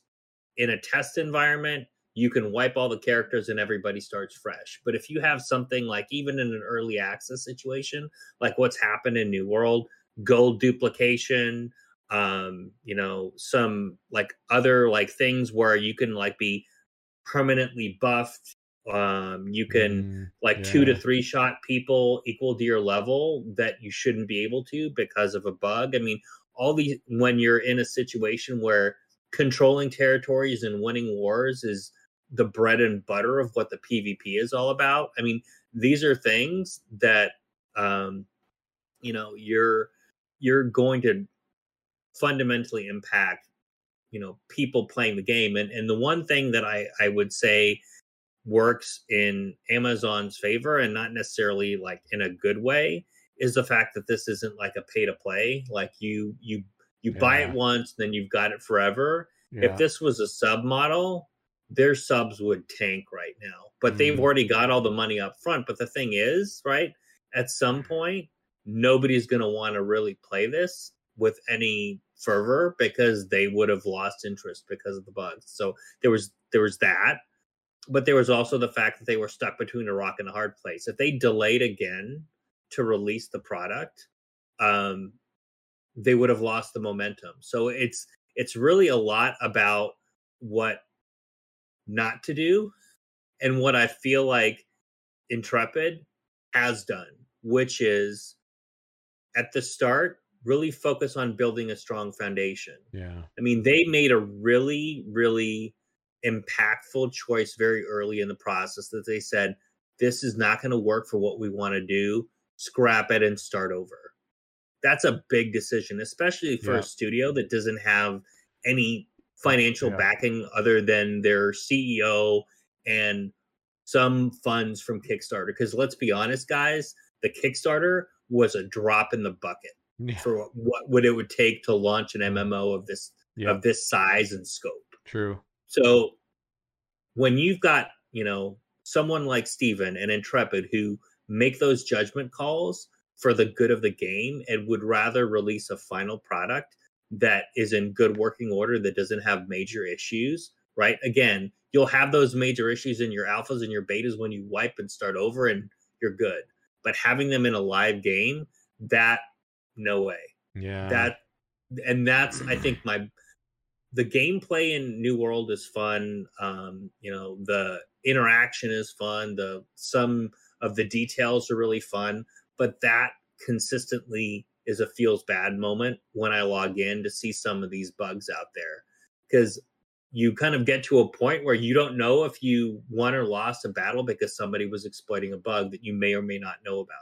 in a test environment you can wipe all the characters and everybody starts fresh but if you have something like even in an early access situation like what's happened in new world gold duplication um you know some like other like things where you can like be permanently buffed um you can mm, like yeah. two to three shot people equal to your level that you shouldn't be able to because of a bug i mean all these when you're in a situation where controlling territories and winning wars is the bread and butter of what the pvp is all about i mean these are things that um you know you're you're going to fundamentally impact you know people playing the game. And and the one thing that i i would say works in amazon's favor and not necessarily like in a good way is the fact that this isn't like a pay to play like you you you yeah. buy it once then you've got it forever yeah. if this was a sub model their subs would tank right now but mm. they've already got all the money up front but the thing is right at some point nobody's going to want to really play this with any fervor because they would have lost interest because of the bugs. So there was there was that, but there was also the fact that they were stuck between a rock and a hard place. If they delayed again to release the product, um, they would have lost the momentum. So it's it's really a lot about what not to do and what I feel like Intrepid has done, which is at the start really focus on building a strong foundation. Yeah. I mean, they made a really, really impactful choice very early in the process that they said, this is not going to work for what we want to do. Scrap it and start over. That's a big decision, especially for yeah. a studio that doesn't have any financial yeah. backing other than their CEO and some funds from Kickstarter. Because let's be honest, guys, the Kickstarter was a drop in the bucket yeah. for what would it would take to launch an MMO of this yeah. of this size and scope. True. So when you've got, you know, someone like Steven and Intrepid who make those judgment calls for the good of the game and would rather release a final product that is in good working order that doesn't have major issues, right? Again, you'll have those major issues in your alphas and your betas when you wipe and start over and you're good. But having them in a live game, that no way. Yeah. That and that's I think my the gameplay in New World is fun. Um, you know, the interaction is fun. The some of the details are really fun, but that consistently is a feels bad moment when I log in to see some of these bugs out there. Because you kind of get to a point where you don't know if you won or lost a battle because somebody was exploiting a bug that you may or may not know about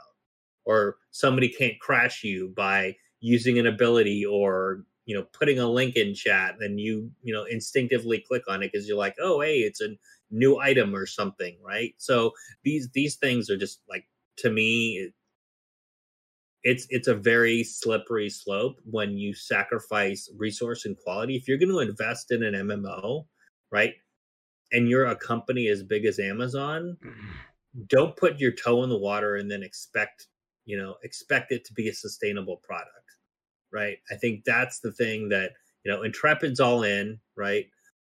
or somebody can't crash you by using an ability or you know putting a link in chat then you you know instinctively click on it because you're like oh hey it's a new item or something right? So these these things are just like to me it's it's a very slippery slope when you sacrifice resource and quality. If you're going to invest in an mmo right and you're a company as big as amazon mm-hmm. don't put your toe in the water and then expect you know expect it to be a sustainable product right? I think that's the thing that you know intrepid's all in right?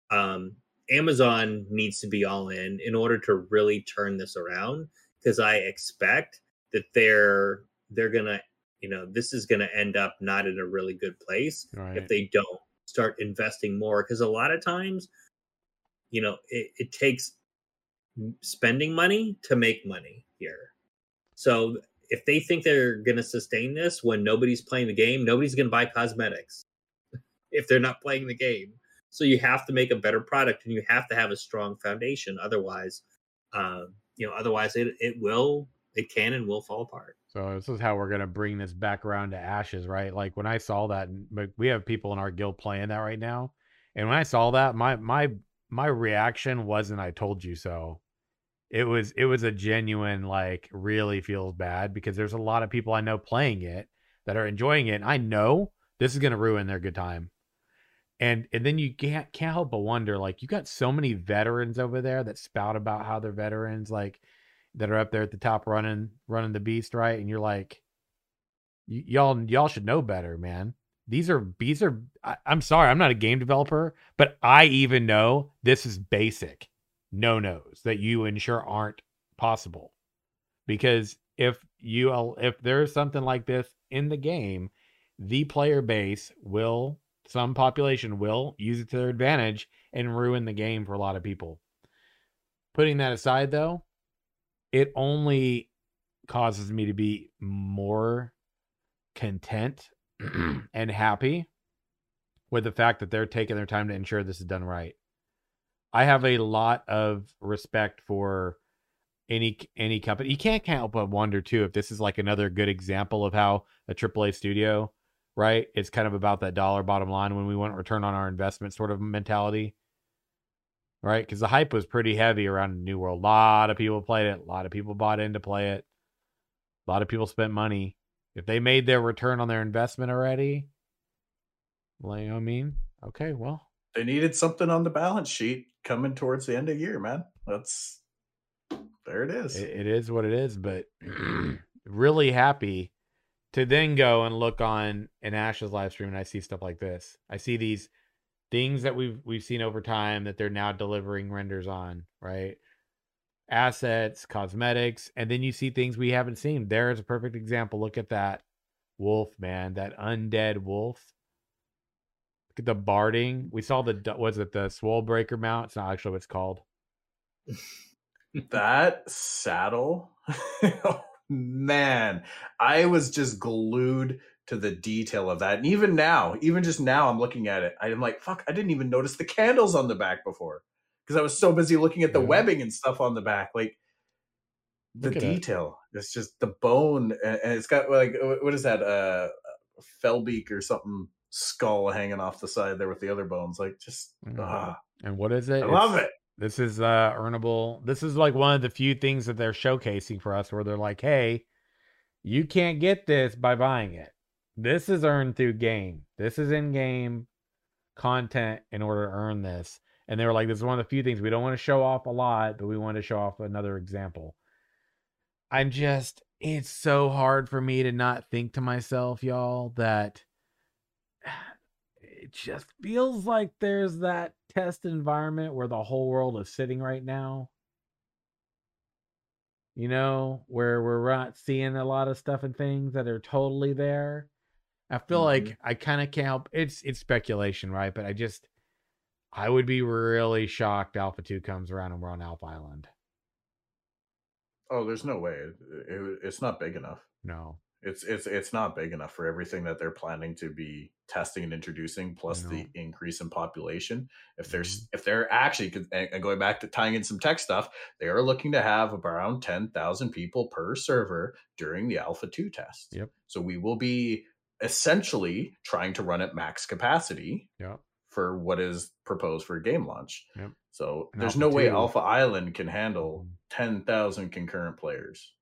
Um amazon needs to be all in in order to really turn this around because i expect that they're they're gonna you know this is gonna end up not in a really good place right. if they don't start investing more because a lot of times you know it, it takes spending money to make money here so if they think they're going to sustain this when nobody's playing the game, nobody's going to buy cosmetics if they're not playing the game. So you have to make a better product and you have to have a strong foundation. Otherwise, um, you know, otherwise it, it will, it can and will fall apart. So this is how we're going to bring this back around to ashes, right? Like when I saw that, we have people in our guild playing that right now. And when I saw that, my, my, my reaction wasn't, I told you so it was it was a genuine like really feels bad because there's a lot of people I know playing it that are enjoying it. I know this is going to ruin their good time. And and then you can't can't help but wonder like you got so many veterans over there that spout about how they're veterans like that are up there at the top running running the beast right and you're like y- y'all y'all should know better man these are these are I, i'm sorry i'm not a game developer but i even know this is basic no nos that you ensure aren't possible. Because if you if there's something like this in the game, the player base will some population will use it to their advantage and ruin the game for a lot of people. Putting that aside though, it only causes me to be more content and happy with the fact that they're taking their time to ensure this is done right. I have a lot of respect for any any company. You can't help but wonder too if this is like another good example of how a AAA studio right? It's kind of about that dollar bottom line when we want return on our investment sort of mentality. Right? Because the hype was pretty heavy around New World. A lot of people played it. A lot of people bought in to play it. A lot of people spent money. If they made their return on their investment already, well, you know I mean? Okay, well. They needed something on the balance sheet coming towards the end of the year, man. That's there it is. It, it is what it is, but really happy to then go and look on an Ashes live stream and I see stuff like this. I see these things that we've we've seen over time that they're now delivering renders on, right? Assets, cosmetics, and then you see things we haven't seen. There is a perfect example. Look at that wolf, man, that undead wolf. Look at the barding. We saw the was it the swole breaker mount? It's not actually what it's called. that saddle man i was just glued to the detail of that and even now even just now i'm looking at it i'm like fuck i didn't even notice the candles on the back before because i was so busy looking at the yeah. webbing and stuff on the back like the detail it. it's just the bone and it's got like what is that uh felbeak or something skull hanging off the side there with the other bones like just mm. ah. and what is it i love it this is uh earnable. This is like one of the few things that they're showcasing for us where they're like, "Hey, you can't get this by buying it. This is earned through game. This is in-game content in order to earn this." And they were like, "This is one of the few things we don't want to show off a lot, but we want to show off another example." I'm just it's so hard for me to not think to myself, y'all, that it just feels like there's that test environment where the whole world is sitting right now. You know, where we're not seeing a lot of stuff and things that are totally there. I feel mm-hmm. like I kind of can't help. It's it's speculation, right? But I just I would be really shocked Alpha Two comes around and we're on Alpha Island. Oh, there's no way. It, it, it's not big enough. No, it's it's it's not big enough for everything that they're planning to be testing and introducing plus the increase in population if they're mm-hmm. if they're actually and going back to tying in some tech stuff they are looking to have around 10,000 people per server during the alpha 2 test yep so we will be essentially trying to run at max capacity yeah for what is proposed for game launch yep. so and there's alpha no 2. way alpha island can handle mm-hmm. 10,000 concurrent players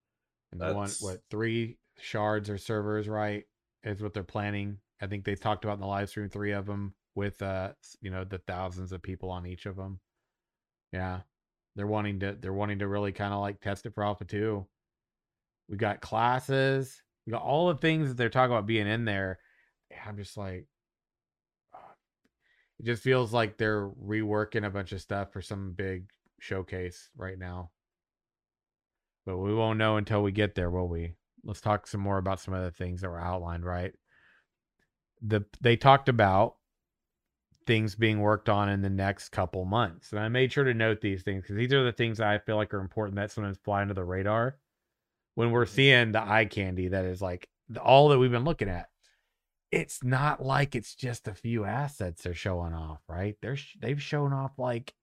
and That's... want what three shards or servers, right? Is what they're planning. I think they talked about in the live stream three of them with uh you know the thousands of people on each of them. Yeah. They're wanting to they're wanting to really kind of like test it for alpha 2. We got classes. We got all the things that they're talking about being in there. I'm just like it just feels like they're reworking a bunch of stuff for some big showcase right now. But we won't know until we get there, will we? Let's talk some more about some of the things that were outlined, right? The they talked about things being worked on in the next couple months. And I made sure to note these things because these are the things that I feel like are important that sometimes fly under the radar when we're mm-hmm. seeing the eye candy that is like all that we've been looking at. It's not like it's just a few assets they're showing off, right? They're they've shown off like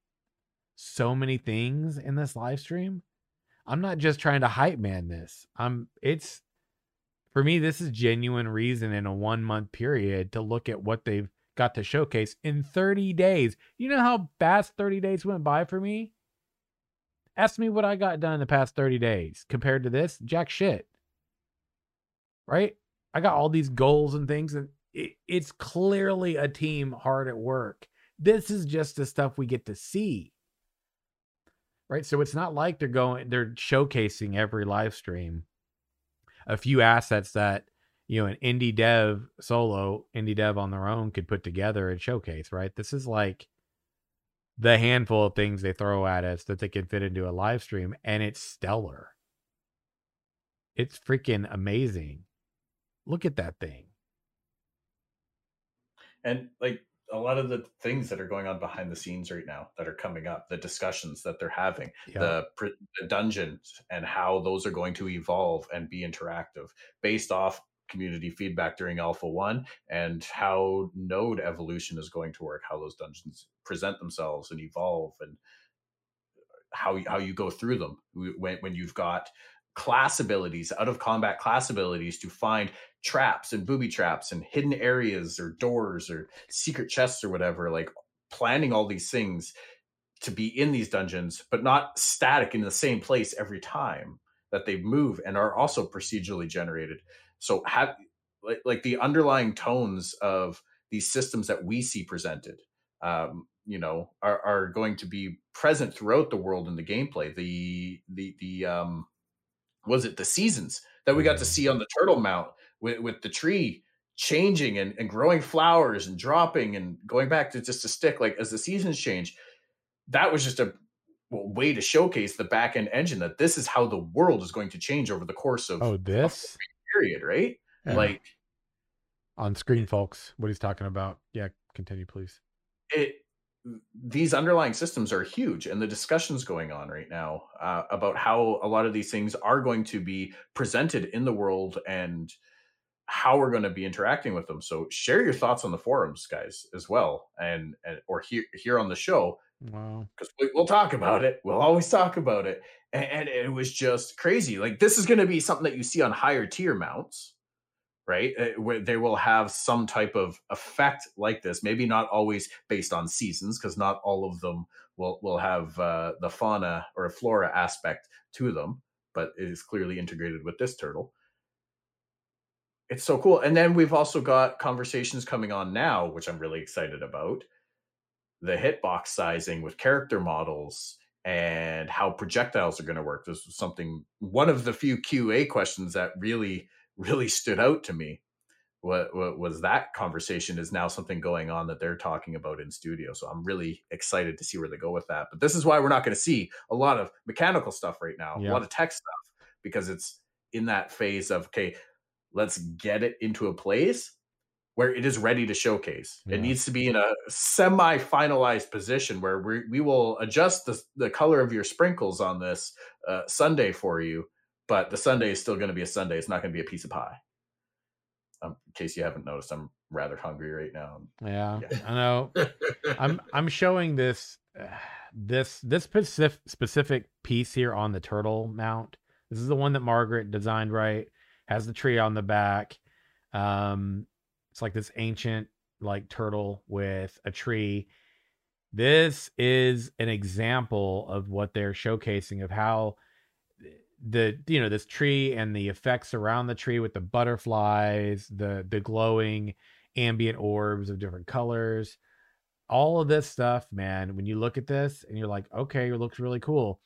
so many things in this live stream I'm not just trying to hype man this. I'm it's for me this is genuine reason in a 1 month period to look at what they've got to showcase in 30 days. You know how fast 30 days went by for me? Ask me what I got done in the past 30 days compared to this, jack shit. Right? I got all these goals and things and it, it's clearly a team hard at work. This is just the stuff we get to see right? So it's not like they're going, they're showcasing every live stream a few assets that you know an indie dev solo indie dev on their own could put together and showcase, right? This is like the handful of things they throw at us that they can fit into a live stream, and it's stellar. It's freaking amazing. Look at that thing. And like a lot of the things that are going on behind the scenes right now that are coming up, the discussions that they're having, yeah. the, the dungeons and how those are going to evolve and be interactive based off community feedback during alpha 1 and how node evolution is going to work how those dungeons present themselves and evolve and how how you go through them when when you've got class abilities out of combat class abilities to find traps and booby traps and hidden areas or doors or secret chests or whatever like planning all these things to be in these dungeons but not static in the same place every time that they move and are also procedurally generated so have like, like the underlying tones of these systems that we see presented um, you know are, are going to be present throughout the world in the gameplay the the the um was it the seasons that we got to mm-hmm. see on the turtle mount with, with the tree changing and, and growing flowers and dropping and going back to just a stick like as the seasons change that was just a way to showcase the back end engine that this is how the world is going to change over the course of oh this? period right? Yeah. like on screen folks what he's talking about. Yeah continue please. It these underlying systems are huge and the discussions going on right now uh, about how a lot of these things are going to be presented in the world and how we're going to be interacting with them so share your thoughts on the forums guys as well and, and or here here on the show wow because we, will talk about it we'll always talk about it and, and it was just crazy like this is going to be something that you see on higher tier mounts right? Uh, where they will have some type of effect like this. Maybe not always based on seasons, because not all of them will will have uh, the fauna or flora aspect to them, but it is clearly integrated with this turtle. It's so cool. And then we've also got conversations coming on now, which I'm really excited about. The hitbox sizing with character models and how projectiles are going to work. This was something, one of the few QA questions that really really stood out to me what, what was that conversation is now something going on that they're talking about in studio. So I'm really excited to see where they go with that. But this is why we're not going to see a lot of mechanical stuff right now, yeah. a lot of tech stuff, because it's in that phase of okay, let's get it into a place where it is ready to showcase. Yeah. It needs to be in a semi-finalized position where we we will adjust the the color of your sprinkles on this uh, sundae for you but the sundae is still going to be a sundae. It's not going to be a piece of pie. Um, in case you haven't noticed, I'm rather hungry right now. Yeah, yeah. I know. I'm I'm showing this uh, this this specific specific piece here on the turtle mount. This is the one that Margaret designed. Right, has the tree on the back. Um, it's like this ancient like turtle with a tree. This is an example of what they're showcasing of how the you know this tree and the effects around the tree with the butterflies the the glowing ambient orbs of different colors all of this stuff man when you look at this and you're like okay it looks really cool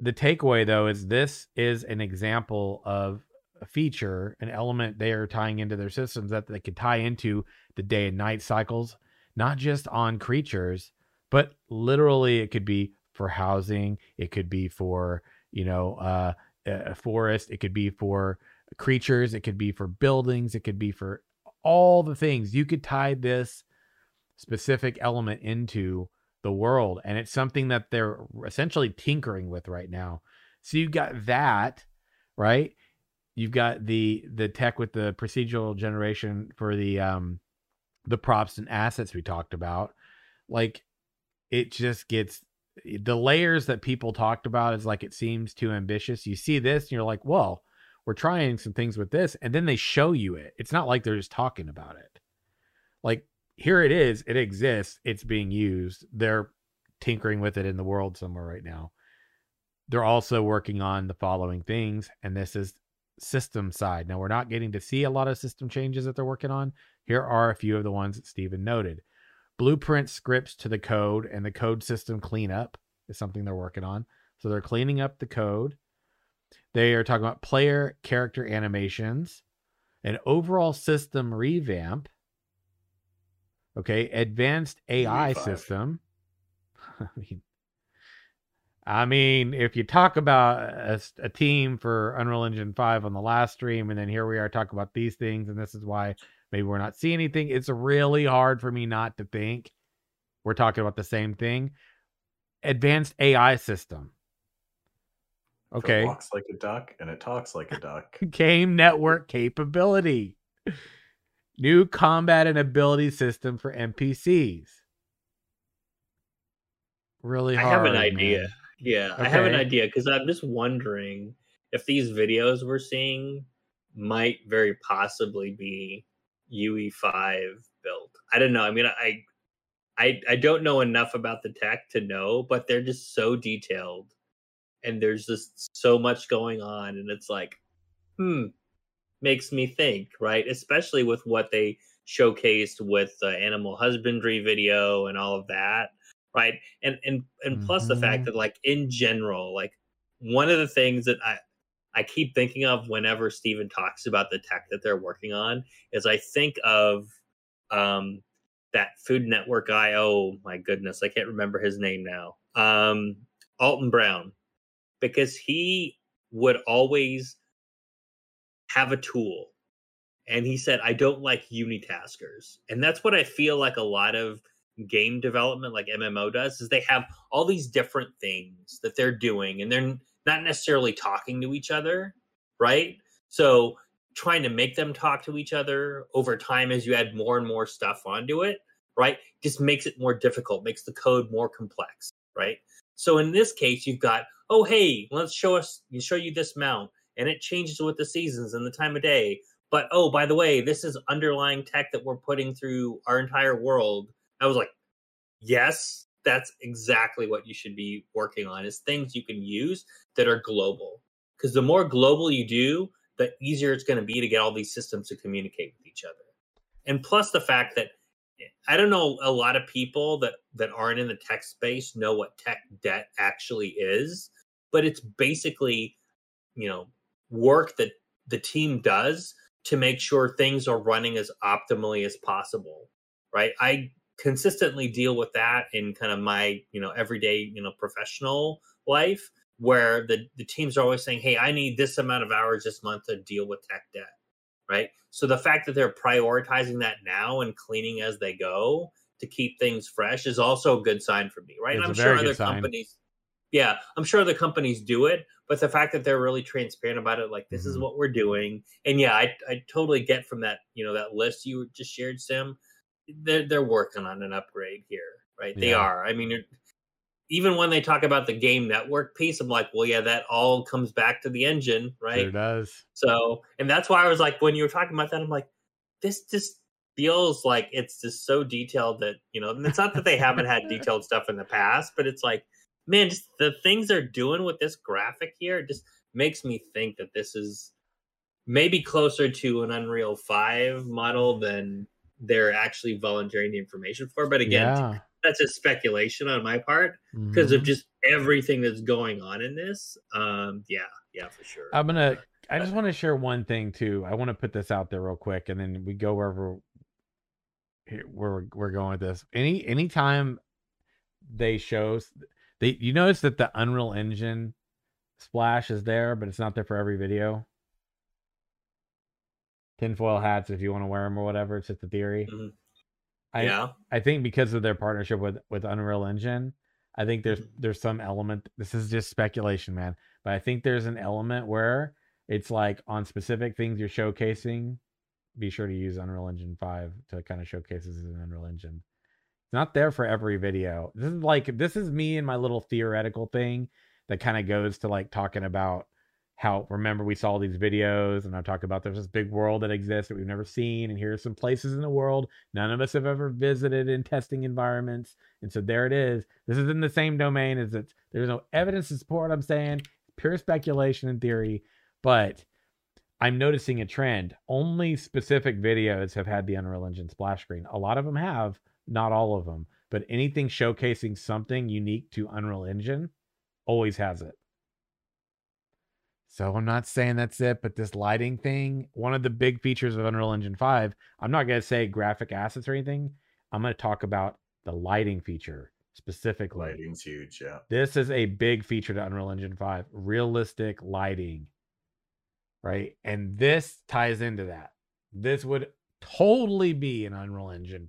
the takeaway though is this is an example of a feature an element they are tying into their systems that they could tie into the day and night cycles not just on creatures but literally it could be for housing it could be for you know, uh, a forest. It could be for creatures. It could be for buildings. It could be for all the things. You could tie this specific element into the world, and it's something that they're essentially tinkering with right now. So you've got that, right? You've got the the tech with the procedural generation for the um the props and assets we talked about. Like it just gets the layers that people talked about is like it seems too ambitious. You see this and you're like, well, we're trying some things with this, and then they show you it. It's not like they're just talking about it. Like here it is, it exists, it's being used. They're tinkering with it in the world somewhere right now. They're also working on the following things, and this is system side. Now we're not getting to see a lot of system changes that they're working on. Here are a few of the ones that Steven noted blueprint scripts to the code and the code system cleanup is something they're working on. So they're cleaning up the code. They are talking about player character animations, an overall system revamp. Okay, advanced AI system. I mean, I mean, if you talk about a, a, team for Unreal Engine 5 on the last stream, and then here we are talking about these things, and this is why Maybe we're not seeing anything. It's really hard for me not to think we're talking about the same thing. Advanced AI system. Okay. It walks like a duck and it talks like a duck. Game network capability. New combat and ability system for NPCs. Really hard. I have an idea. Man. Yeah, okay. I have an idea because I'm just wondering if these videos we're seeing might very possibly be UE5 built. I don't know. I mean, I I I don't know enough about the tech to know, but they're just so detailed and there's just so much going on and it's like hmm makes me think, right? Especially with what they showcased with the animal husbandry video and all of that, right? And and and plus mm-hmm. the fact mm-hmm. that like in general, like one of the things that I I keep thinking of whenever Steven talks about the tech that they're working on is I think of um that Food Network guy. Oh my goodness, I can't remember his name now. Um Alton Brown. Because he would always have a tool. And he said, I don't like unitaskers. And that's what I feel like a lot of game development, like MMO does, is they have all these different things that they're doing and they're not necessarily talking to each other, right? So trying to make them talk to each other over time as you add more and more stuff onto it, right? Just makes it more difficult, makes the code more complex, right? So in this case, you've got, oh hey, let's show us you show you this mount and it changes with the seasons and the time of day. But oh, by the way, this is underlying tech that we're putting through our entire world. I was like, yes, that's exactly what you should be working on is things you can use that are global. Because the more global you do, the easier it's going to be to get all these systems to communicate with each other. And plus the fact that eh, I don't know a lot of people that that aren't in the tech space know what tech debt actually is, but it's basically, you know, work that the team does to make sure things are running as optimally as possible right i consistently deal with that in kind of my you know everyday you know professional life where the the teams are always saying hey i need this amount of hours this month to deal with tech debt right so the fact that they're prioritizing that now and cleaning as they go to keep things fresh is also a good sign for me right i'm sure other sign. companies yeah, I'm sure the companies do it, but the fact that they're really transparent about it, like this mm-hmm. is what we're doing, and yeah, I I totally get from that you know that list you just shared, Sim. They're they're working on an upgrade here, right? Yeah. They are. I mean, even when they talk about the game network piece, I'm like, well, yeah, that all comes back to the engine, right? It does. So, and that's why I was like, when you were talking about that, I'm like, this just feels like it's just so detailed that you know, and it's not that they haven't had detailed stuff in the past, but it's like man, just the things they're doing with this graphic here just makes me think that this is maybe closer to an Unreal 5 model than they're actually volunteering the information for. But again, yeah. that's a speculation on my part because mm-hmm. of just everything that's going on in this. Um, yeah, yeah, for sure. I'm gonna. I just want to share one thing too. I want to put this out there real quick, and then we go wherever where we're going with this. Any anytime they show they you notice that the Unreal Engine splash is there, but it's not there for every video. Tinfoil hats, if you want to wear them or whatever, it's just a theory. Mm-hmm. I, yeah, I think because of their partnership with with Unreal Engine, I think there's mm-hmm. there's some element. This is just speculation, man, but I think there's an element where it's like on specific things you're showcasing. Be sure to use Unreal Engine five to kind of showcase this as an Unreal Engine. It's not there for every video. This is like this is me and my little theoretical thing that kind of goes to like talking about how remember we saw these videos and I talk about there's this big world that exists that we've never seen and here's some places in the world none of us have ever visited in testing environments and so there it is. This is in the same domain as it's there's no evidence to support what I'm saying pure speculation and theory but I'm noticing a trend. Only specific videos have had the Unreal Engine splash screen. A lot of them have not all of them, but anything showcasing something unique to Unreal Engine always has it. So I'm not saying that's it, but this lighting thing, one of the big features of Unreal Engine 5, I'm not going to say graphic assets or anything. I'm going to talk about the lighting feature specifically. Lighting's huge, yeah. This is a big feature to Unreal Engine 5, realistic lighting. Right? And this ties into that. This would totally be an Unreal Engine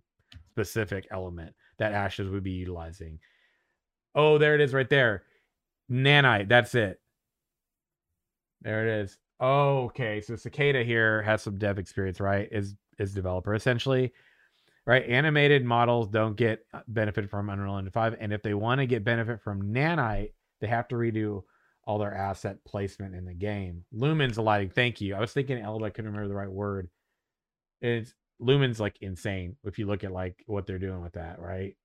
specific element that Ashes would be utilizing. Oh, there it is right there. Nanite, that's it. There it is. Okay. So Cicada here has some dev experience, right? Is is developer essentially. Right? Animated models don't get uh, benefit from Unreal Engine 5. And if they want to get benefit from Nanite, they have to redo all their asset placement in the game. Lumen's lighting. Thank you. I was thinking Elba. I couldn't remember the right word. It's Lumen's like insane if you look at like what they're doing with that, right?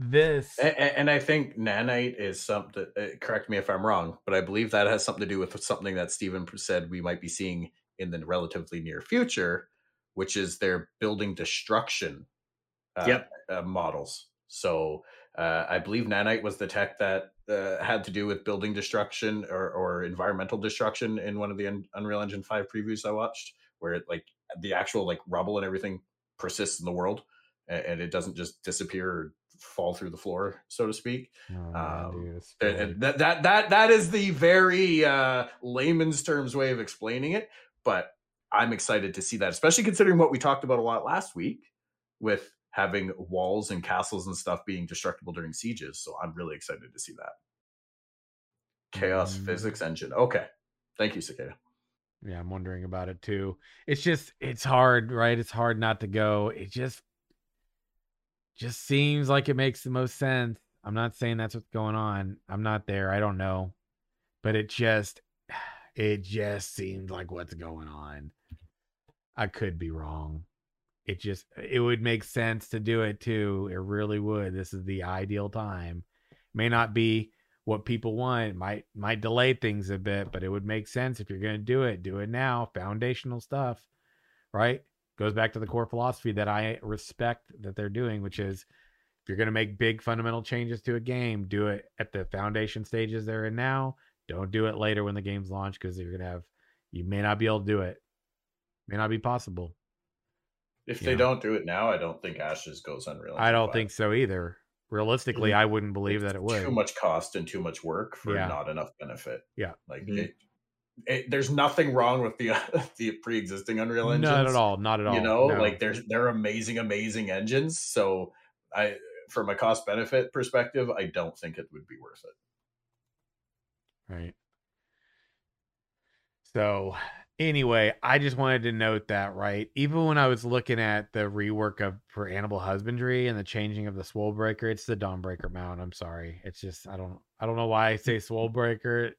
This And, and I think nanite is something. Uh, correct me if I'm wrong, but I believe that has something to do with something that Steven said we might be seeing in the relatively near future, which is their building destruction uh, Yep. uh, models. So uh, I believe nanite was the tech that uh, had to do with building destruction or, or environmental destruction in one of the Un- Unreal Engine Five previews I watched, where it like the actual like rubble and everything persists in the world, and, and it doesn't just disappear or fall through the floor, so to speak. Oh, Um, and that that that that is the very uh, layman's terms way of explaining it. But I'm excited to see that, especially considering what we talked about a lot last week with having walls and castles and stuff being destructible during sieges. So I'm really excited to see that. Chaos Mm. physics engine. Okay, thank you, Cicada. Yeah, I'm wondering about it too. It's just it's hard, right? It's hard not to go. It just just seems like it makes the most sense. I'm not saying that's what's going on. I'm not there. I don't know. But it just it just seems like what's going on. I could be wrong. It just it would make sense to do it too. It really would. This is the ideal time. May not be what people want. Might might delay things a bit, but it would make sense if you're going to do it. Do it now. Foundational stuff, right? Goes back to the core philosophy that I respect that they're doing, which is if you're going to make big fundamental changes to a game, do it at the foundation stages they're in now. Don't do it later when the game's launched because you're going to have you may not be able to do it. May not be possible. If Yeah. they don't do it now, I don't think Ashes goes Unreal. I don't think so either. Realistically. I wouldn't believe that it would. Too much cost and too much work for Yeah. not enough benefit. Yeah. like Mhm. it, it, there's nothing wrong with the the pre-existing Unreal engines. Not at all. Not at all. You know, No. like they're they're amazing, amazing engines. So I, from a cost benefit perspective, I don't think it would be worth it. Right. So, anyway, I just wanted to note that, right? Even when I was looking at the rework of for animal husbandry and the changing of the swole breaker, it's the dawn breaker mount. I'm sorry. It's just I don't I don't know why I say swole breaker.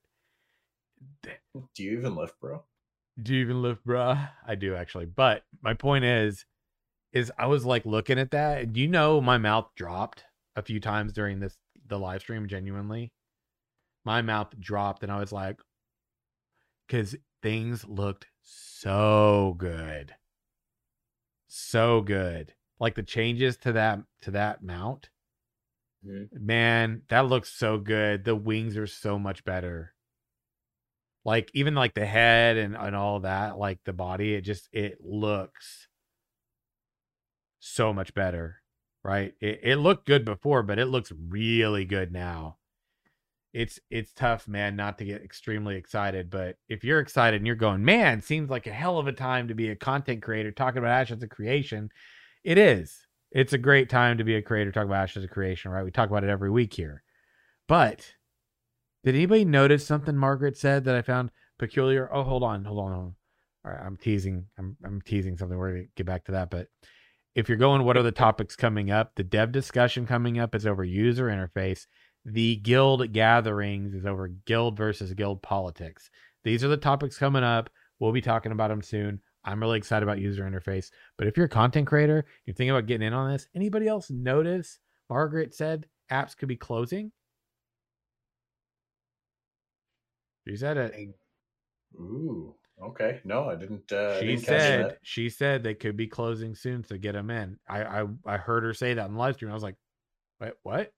Do you even lift, bro? Do you even lift, bruh? I do actually. But my point is, is I was like looking at that, and you know, my mouth dropped a few times during this the live stream. Genuinely, my mouth dropped, and I was like, because things looked so good, so good. Like the changes to that to that mount, Mhm. man, that looks so good. The wings are so much better like even like the head and and all that like the body it just it looks so much better right? It, it looked good before but it looks really good now. It's it's tough man not to get extremely excited but if you're excited and you're going man seems like a hell of a time to be a content creator talking about ashes of creation it is. It's a great time to be a creator talking about ashes of creation right? We talk about it every week here. But did anybody notice something Margaret said that I found peculiar? Oh, hold on, hold on, hold on. All right, I'm teasing. I'm I'm teasing something. We're gonna get back to that. But if you're going, what are the topics coming up? The dev discussion coming up is over user interface. The guild gatherings is over guild versus guild politics. These are the topics coming up. We'll be talking about them soon. I'm really excited about user interface. But if you're a content creator, you're thinking about getting in on this. Anybody else notice Margaret said apps could be closing? She said it. Ooh, okay. No, I didn't. Uh, she didn't said she said they could be closing soon to get them in. I I, I heard her say that in the live stream. I was like, wait, what?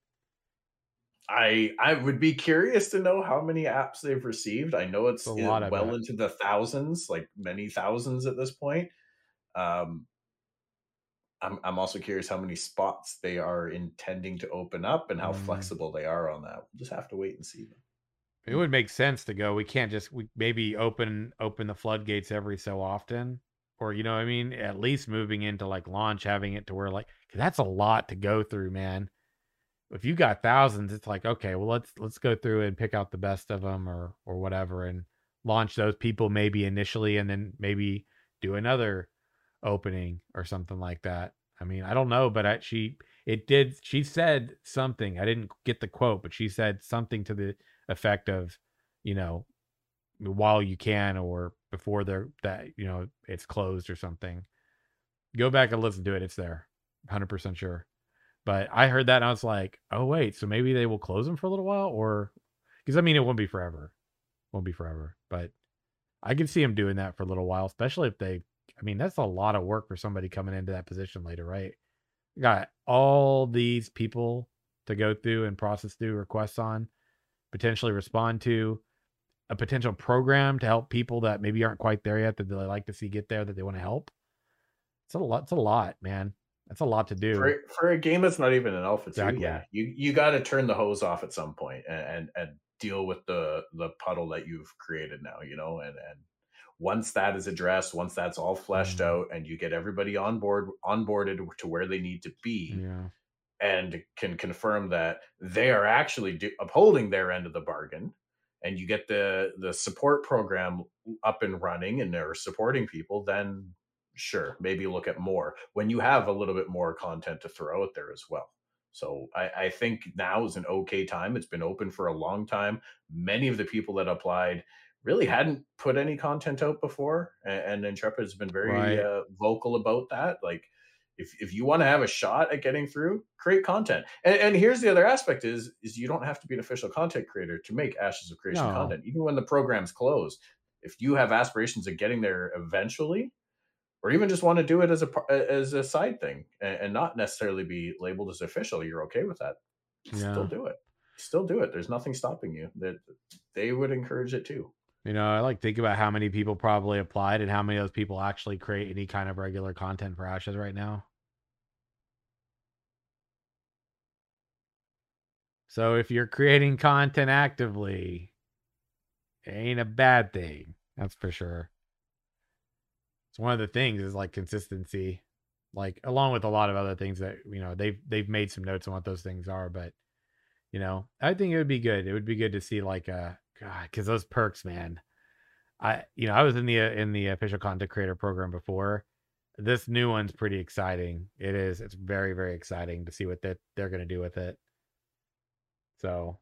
I I would be curious to know how many apps they've received. I know it's It's a in- lot, I well bet. into the thousands, like many thousands at this point. Um, I'm I'm also curious how many spots they are intending to open up and how Mm. flexible they are on that. We'll just have to wait and see. It would make sense to go. We can't just we maybe open open the floodgates every so often, or you know, I mean, at least moving into like launch, having it to where like that's a lot to go through, man. If you got thousands, it's like okay, well let's let's go through and pick out the best of them or or whatever, and launch those people maybe initially, and then maybe do another opening or something like that. I mean, I don't know, but I, she it did. She said something. I didn't get the quote, but she said something to the effect of, you know, while you can or before they're that you know it's closed or something. Go back and listen to it. It's there, hundred percent sure. But I heard that and I was like, oh wait, so maybe they will close them for a little while, or because I mean it won't be forever, won't be forever. But I can see them doing that for a little while, especially if they. I mean, that's a lot of work for somebody coming into that position later, right? You got all these people to go through and process through requests on, potentially respond to a potential program to help people that maybe aren't quite there yet that they like to see get there that they want to help. It's a lot. It's a lot, man. That's a lot to do for, for a game that's not even an alpha. Exactly. Yeah, you you got to turn the hose off at some point and, and and deal with the the puddle that you've created now. You know, and and once that is addressed, once that's all fleshed Mhm. out, and you get everybody on board onboarded to where they need to be, Yeah. And can confirm that they are actually do, upholding their end of the bargain and you get the the support program up and running and they're supporting people then sure maybe look at more when you have a little bit more content to throw out there as well. So I, I think now is an okay time. It's been open for a long time. Many of the people that applied really hadn't put any content out before and, and intrepid has been very Right. uh, vocal about that like if, if you want to have a shot at getting through create content and, and here's the other aspect is is you don't have to be an official content creator to make ashes of creation No. content even when the program's closed if you have aspirations of getting there eventually or even just want to do it as a as a side thing and, and not necessarily be labeled as official you're okay with that Yeah. still do it still do it there's nothing stopping you that they would encourage it too You know, I like think about how many people probably applied and how many of those people actually create any kind of regular content for Ashes right now. So if you're creating content actively, it ain't a bad thing. That's for sure. It's one of the things is like consistency, like along with a lot of other things that you know they've they've made some notes on what those things are, but you know I think it would be good. It would be good to see like a God because those perks, man. I you know I was in the uh, in the official content creator program before. This new one's pretty exciting. It is. It's very very exciting to see what that they're gonna do with it. So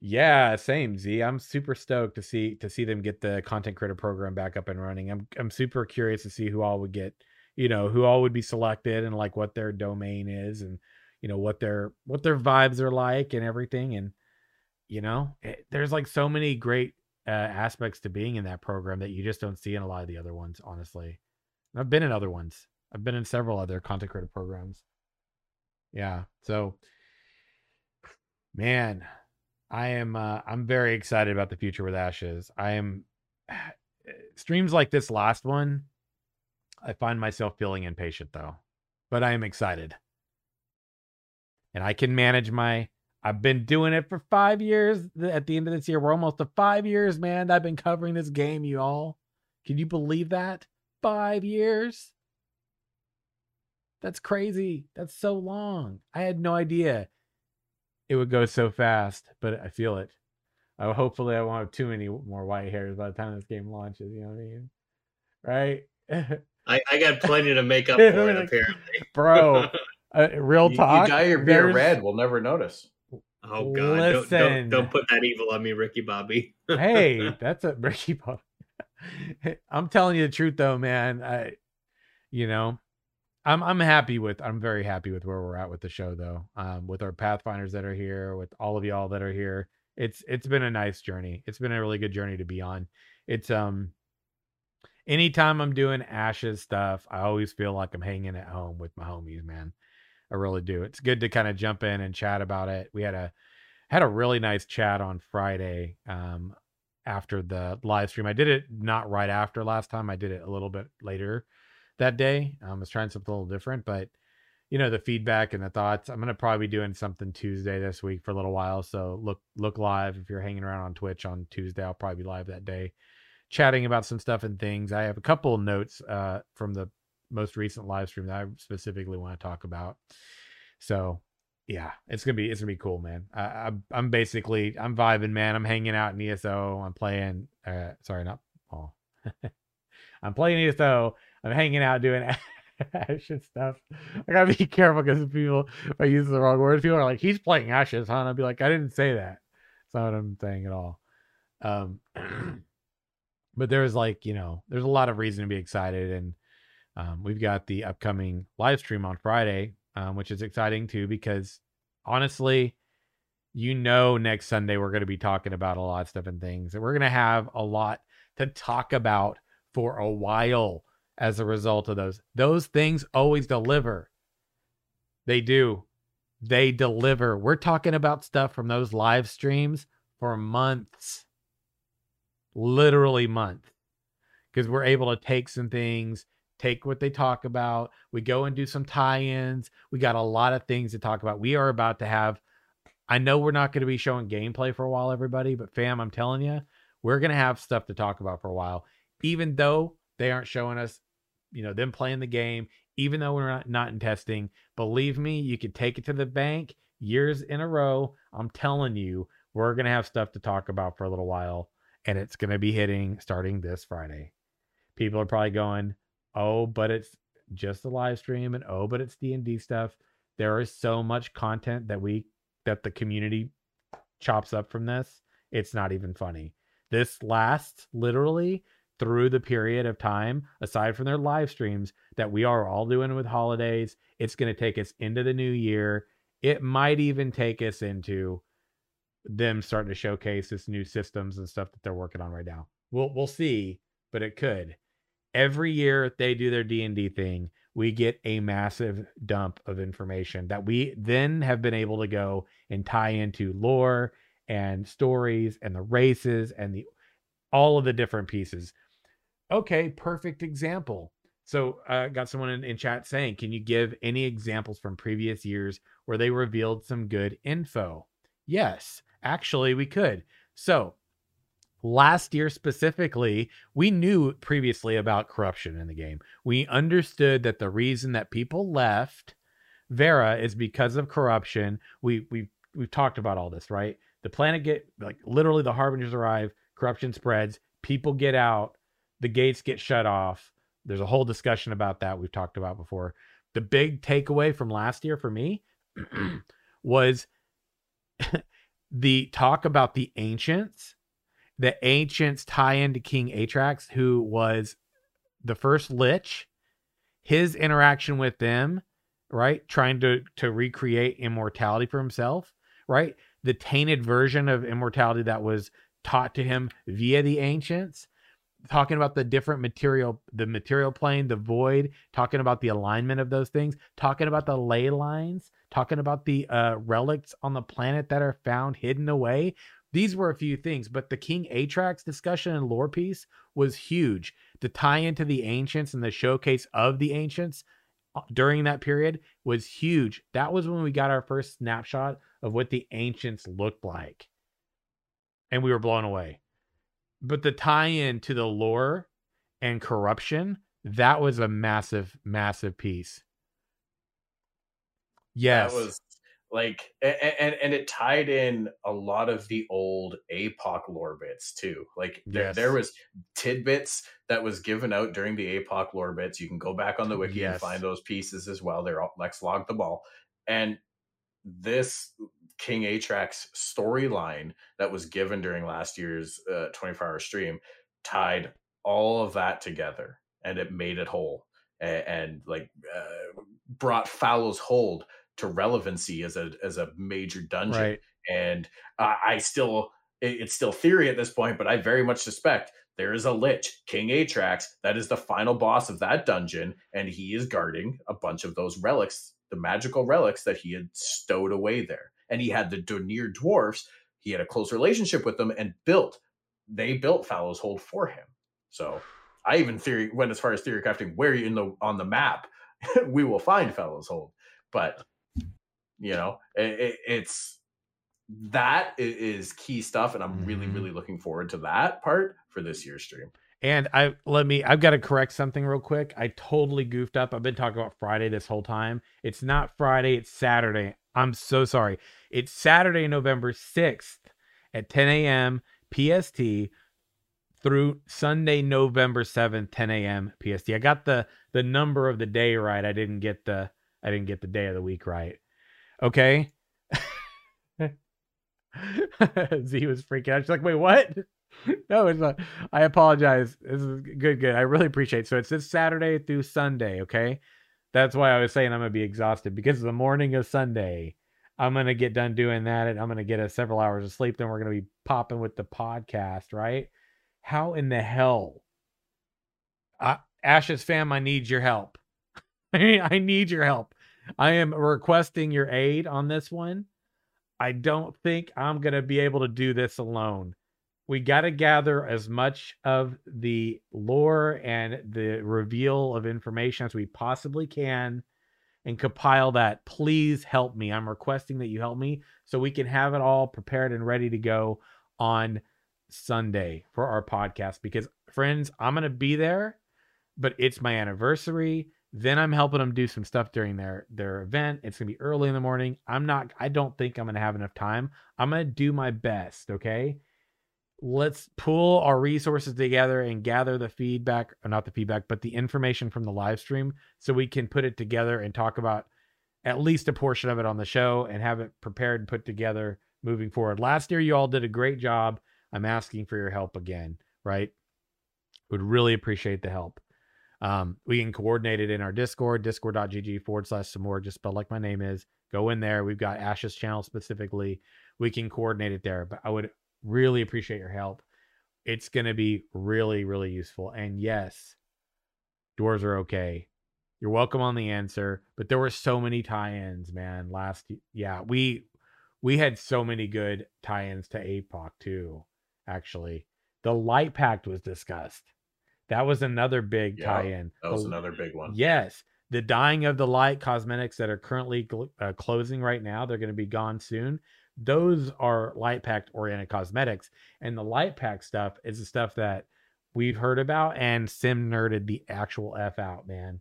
yeah, same Z. I'm super stoked to see to see them get the content creator program back up and running. I'm I'm super curious to see who all would get, you know, who all would be selected and like what their domain is and you know what their what their vibes are like and everything and you know, it, there's like so many great uh, aspects to being in that program that you just don't see in a lot of the other ones, honestly. And I've been in other ones. I've been in several other content creator programs. Yeah. So man, I am uh, I'm very excited about the future with Ashes. I am streams like this last one. I find myself feeling impatient though, but I am excited, and I can manage my. I've been doing it for five years. At the end of this year, we're almost to five years, man. I've been covering this game, you all. Can you believe that? Five years. That's crazy. That's so long. I had no idea it would go so fast, but I feel it. Uh, hopefully, I won't have too many more white hairs by the time this game launches. You know what I mean? Right, I, I got plenty to make up for it, apparently. bro. Uh, real talk. you dye your beard there's- red we'll never notice Oh God! Don't, Listen. don't don't put that evil on me, Ricky Bobby. hey, that's a Ricky Bobby. I'm telling you the truth though, man. I, you know, I'm I'm happy with I'm very happy with where we're at with the show though. Um, with our Pathfinders that are here, with all of y'all that are here. It's it's been a nice journey. It's been a really good journey to be on. It's um anytime I'm doing ashes stuff, I always feel like I'm hanging at home with my homies, man. I really do. It's good to kind of jump in and chat about it. We had a had a really nice chat on Friday um after the live stream. I did it not right after last time. I did it a little bit later that day. Um, I was trying something a little different, but you know the feedback and the thoughts. I'm gonna probably be doing something Tuesday this week for a little while. So look look live if you're hanging around on Twitch on Tuesday. I'll probably be live that day, chatting about some stuff and things. I have a couple notes uh, from the most recent live stream that I specifically want to talk about. So yeah, it's gonna be it's gonna be cool, man. I, I I'm basically I'm vibing, man. I'm hanging out in ESO. I'm playing. Uh, sorry, not oh, I'm playing ESO. I'm hanging out doing ashes stuff. I gotta be careful because people, if I use the wrong words, people are like, "He's playing ashes," huh? And I'd be like, "I didn't say that. That's not what I'm saying at all." Um, but there's like, you know, there's a lot of reason to be excited, and um, we've got the upcoming live stream on Friday, um, which is exciting too because honestly, you know, next Sunday we're going to be talking about a lot of stuff and things, and we're going to have a lot to talk about for a while as a result of those. Those things always deliver. They do. They deliver. We're talking about stuff from those live streams for months. Literally months. Because we're able to take some things, take what they talk about. We go and do some tie-ins. We got a lot of things to talk about. We are about to have I know we're not going to be showing gameplay for a while everybody, but fam, I'm telling you, we're going to have stuff to talk about for a while even though they aren't showing us you know them playing the game even though we're not, not in testing. Believe me you could take it to the bank years in a row. I'm telling you we're going to have stuff to talk about for a little while and it's going to be hitting starting this friday. People are probably going oh but it's just a live stream and oh but it's d&d stuff. There is so much content that we that the community chops up from this it's not even funny. This lasts literally through the period of time, aside from their live streams that we are all doing with holidays. It's going to take us into the new year. It might even take us into them starting to showcase this new systems and stuff that they're working on right now. We'll we'll see, but it could. Every year they do their D&D thing, we get a massive dump of information that we then have been able to go and tie into lore and stories and the races and the all of the different pieces okay, perfect example. So I uh, got someone in, in chat saying, can you give any examples from previous years where they revealed some good info? Yes, actually, we could. So last year specifically, we knew previously about corruption in the game. We understood that the reason that people left Verra is because of corruption. We we we've talked about all this, right? The planet get like literally the harbingers arrive, corruption spreads, people get out, the gates get shut off. There's a whole discussion about that we've talked about before. The big takeaway from last year for me was the talk about the ancients. The ancients tie into King Atrax, who was the first lich. His interaction with them, right, trying to to recreate immortality for himself, right? The tainted version of immortality that was taught to him via the ancients talking about the different material, the material plane, the void, talking about the alignment of those things, talking about the ley lines, talking about the uh, relics on the planet that are found hidden away. These were a few things, but the King Atrax discussion and lore piece was huge. The tie into the ancients and the showcase of the ancients uh, during that period was huge. That was when we got our first snapshot of what the ancients looked like. And we were blown away but the tie-in to the lore and corruption that was a massive massive piece. Yes. that was like and and it tied in a lot of the old apoc lore bits too. Like there, yes. there was tidbits that was given out during the apoc lore bits. You can go back on the wiki yes. and find those pieces as well. They're all lex logged them all and this King Atrax storyline that was given during last year's uh, 24 hour stream tied all of that together and it made it whole and, and like uh, brought Fallows Hold to relevancy as a as a major dungeon. Right. And uh, I still it, it's still theory at this point, but I very much suspect there is a lich, King Atrax, that is the final boss of that dungeon, and he is guarding a bunch of those relics, the magical relics that he had stowed away there and he had the Dunir dwarfs. He had a close relationship with them and built. They built Fallows Hold for him. So I even theory went as far as theory crafting where in the on the map we will find Fallows Hold. But you know, it, it's that is key stuff, and I'm really, mm-hmm. really looking forward to that part for this year's stream. And I let me I've got to correct something real quick. I totally goofed up. I've been talking about Friday this whole time. It's not Friday, it's Saturday. I'm so sorry. It's Saturday, November 6th at 10 a.m. PST through Sunday, November 7th, 10 a.m. PST. I got the the number of the day right. I didn't get the I didn't get the day of the week right. Okay. Z was freaking out. She's like, wait, what? no, it's not. I apologize. This is good, good. I really appreciate it. So it's this Saturday through Sunday, okay? That's why I was saying I'm gonna be exhausted because the morning of Sunday, I'm gonna get done doing that and I'm gonna get a several hours of sleep. Then we're gonna be popping with the podcast, right? How in the hell? Uh, Ashes fam, I need your help. I need your help. I am requesting your aid on this one. I don't think I'm to be able to do this alone. We got to gather as much of the lore and the reveal of information as we possibly can and compile that. Please help me. I'm requesting that you help me so we can have it all prepared and ready to go on Sunday for our podcast because, friends, I'm going to be there, but it's my anniversary. Then I'm helping them do some stuff during their their event. It's gonna be early in the morning. I'm not. I don't think I'm gonna have enough time. I'm gonna do my best. Okay. Let's pull our resources together and gather the feedback, or not the feedback, but the information from the live stream, so we can put it together and talk about at least a portion of it on the show and have it prepared and put together moving forward. Last year, you all did a great job. I'm asking for your help again. Right. Would really appreciate the help. Um, we can coordinate it in our Discord, discord.gg forward slash some more, just spelled like my name is. Go in there. We've got Ash's channel specifically. We can coordinate it there. But I would really appreciate your help. It's going to be really, really useful. And yes, doors are okay. You're welcome on the answer. But there were so many tie-ins, man. Last yeah, we we had so many good tie-ins to APOC too, actually. The light pact was discussed that was another big tie-in. That was another big one. Yes, the dying of the light cosmetics that are currently uh, closing right now. They're going to be gone soon. Those are light pact oriented cosmetics, and the light pact stuff is the stuff that we've heard about and sim nerded the actual f out, man.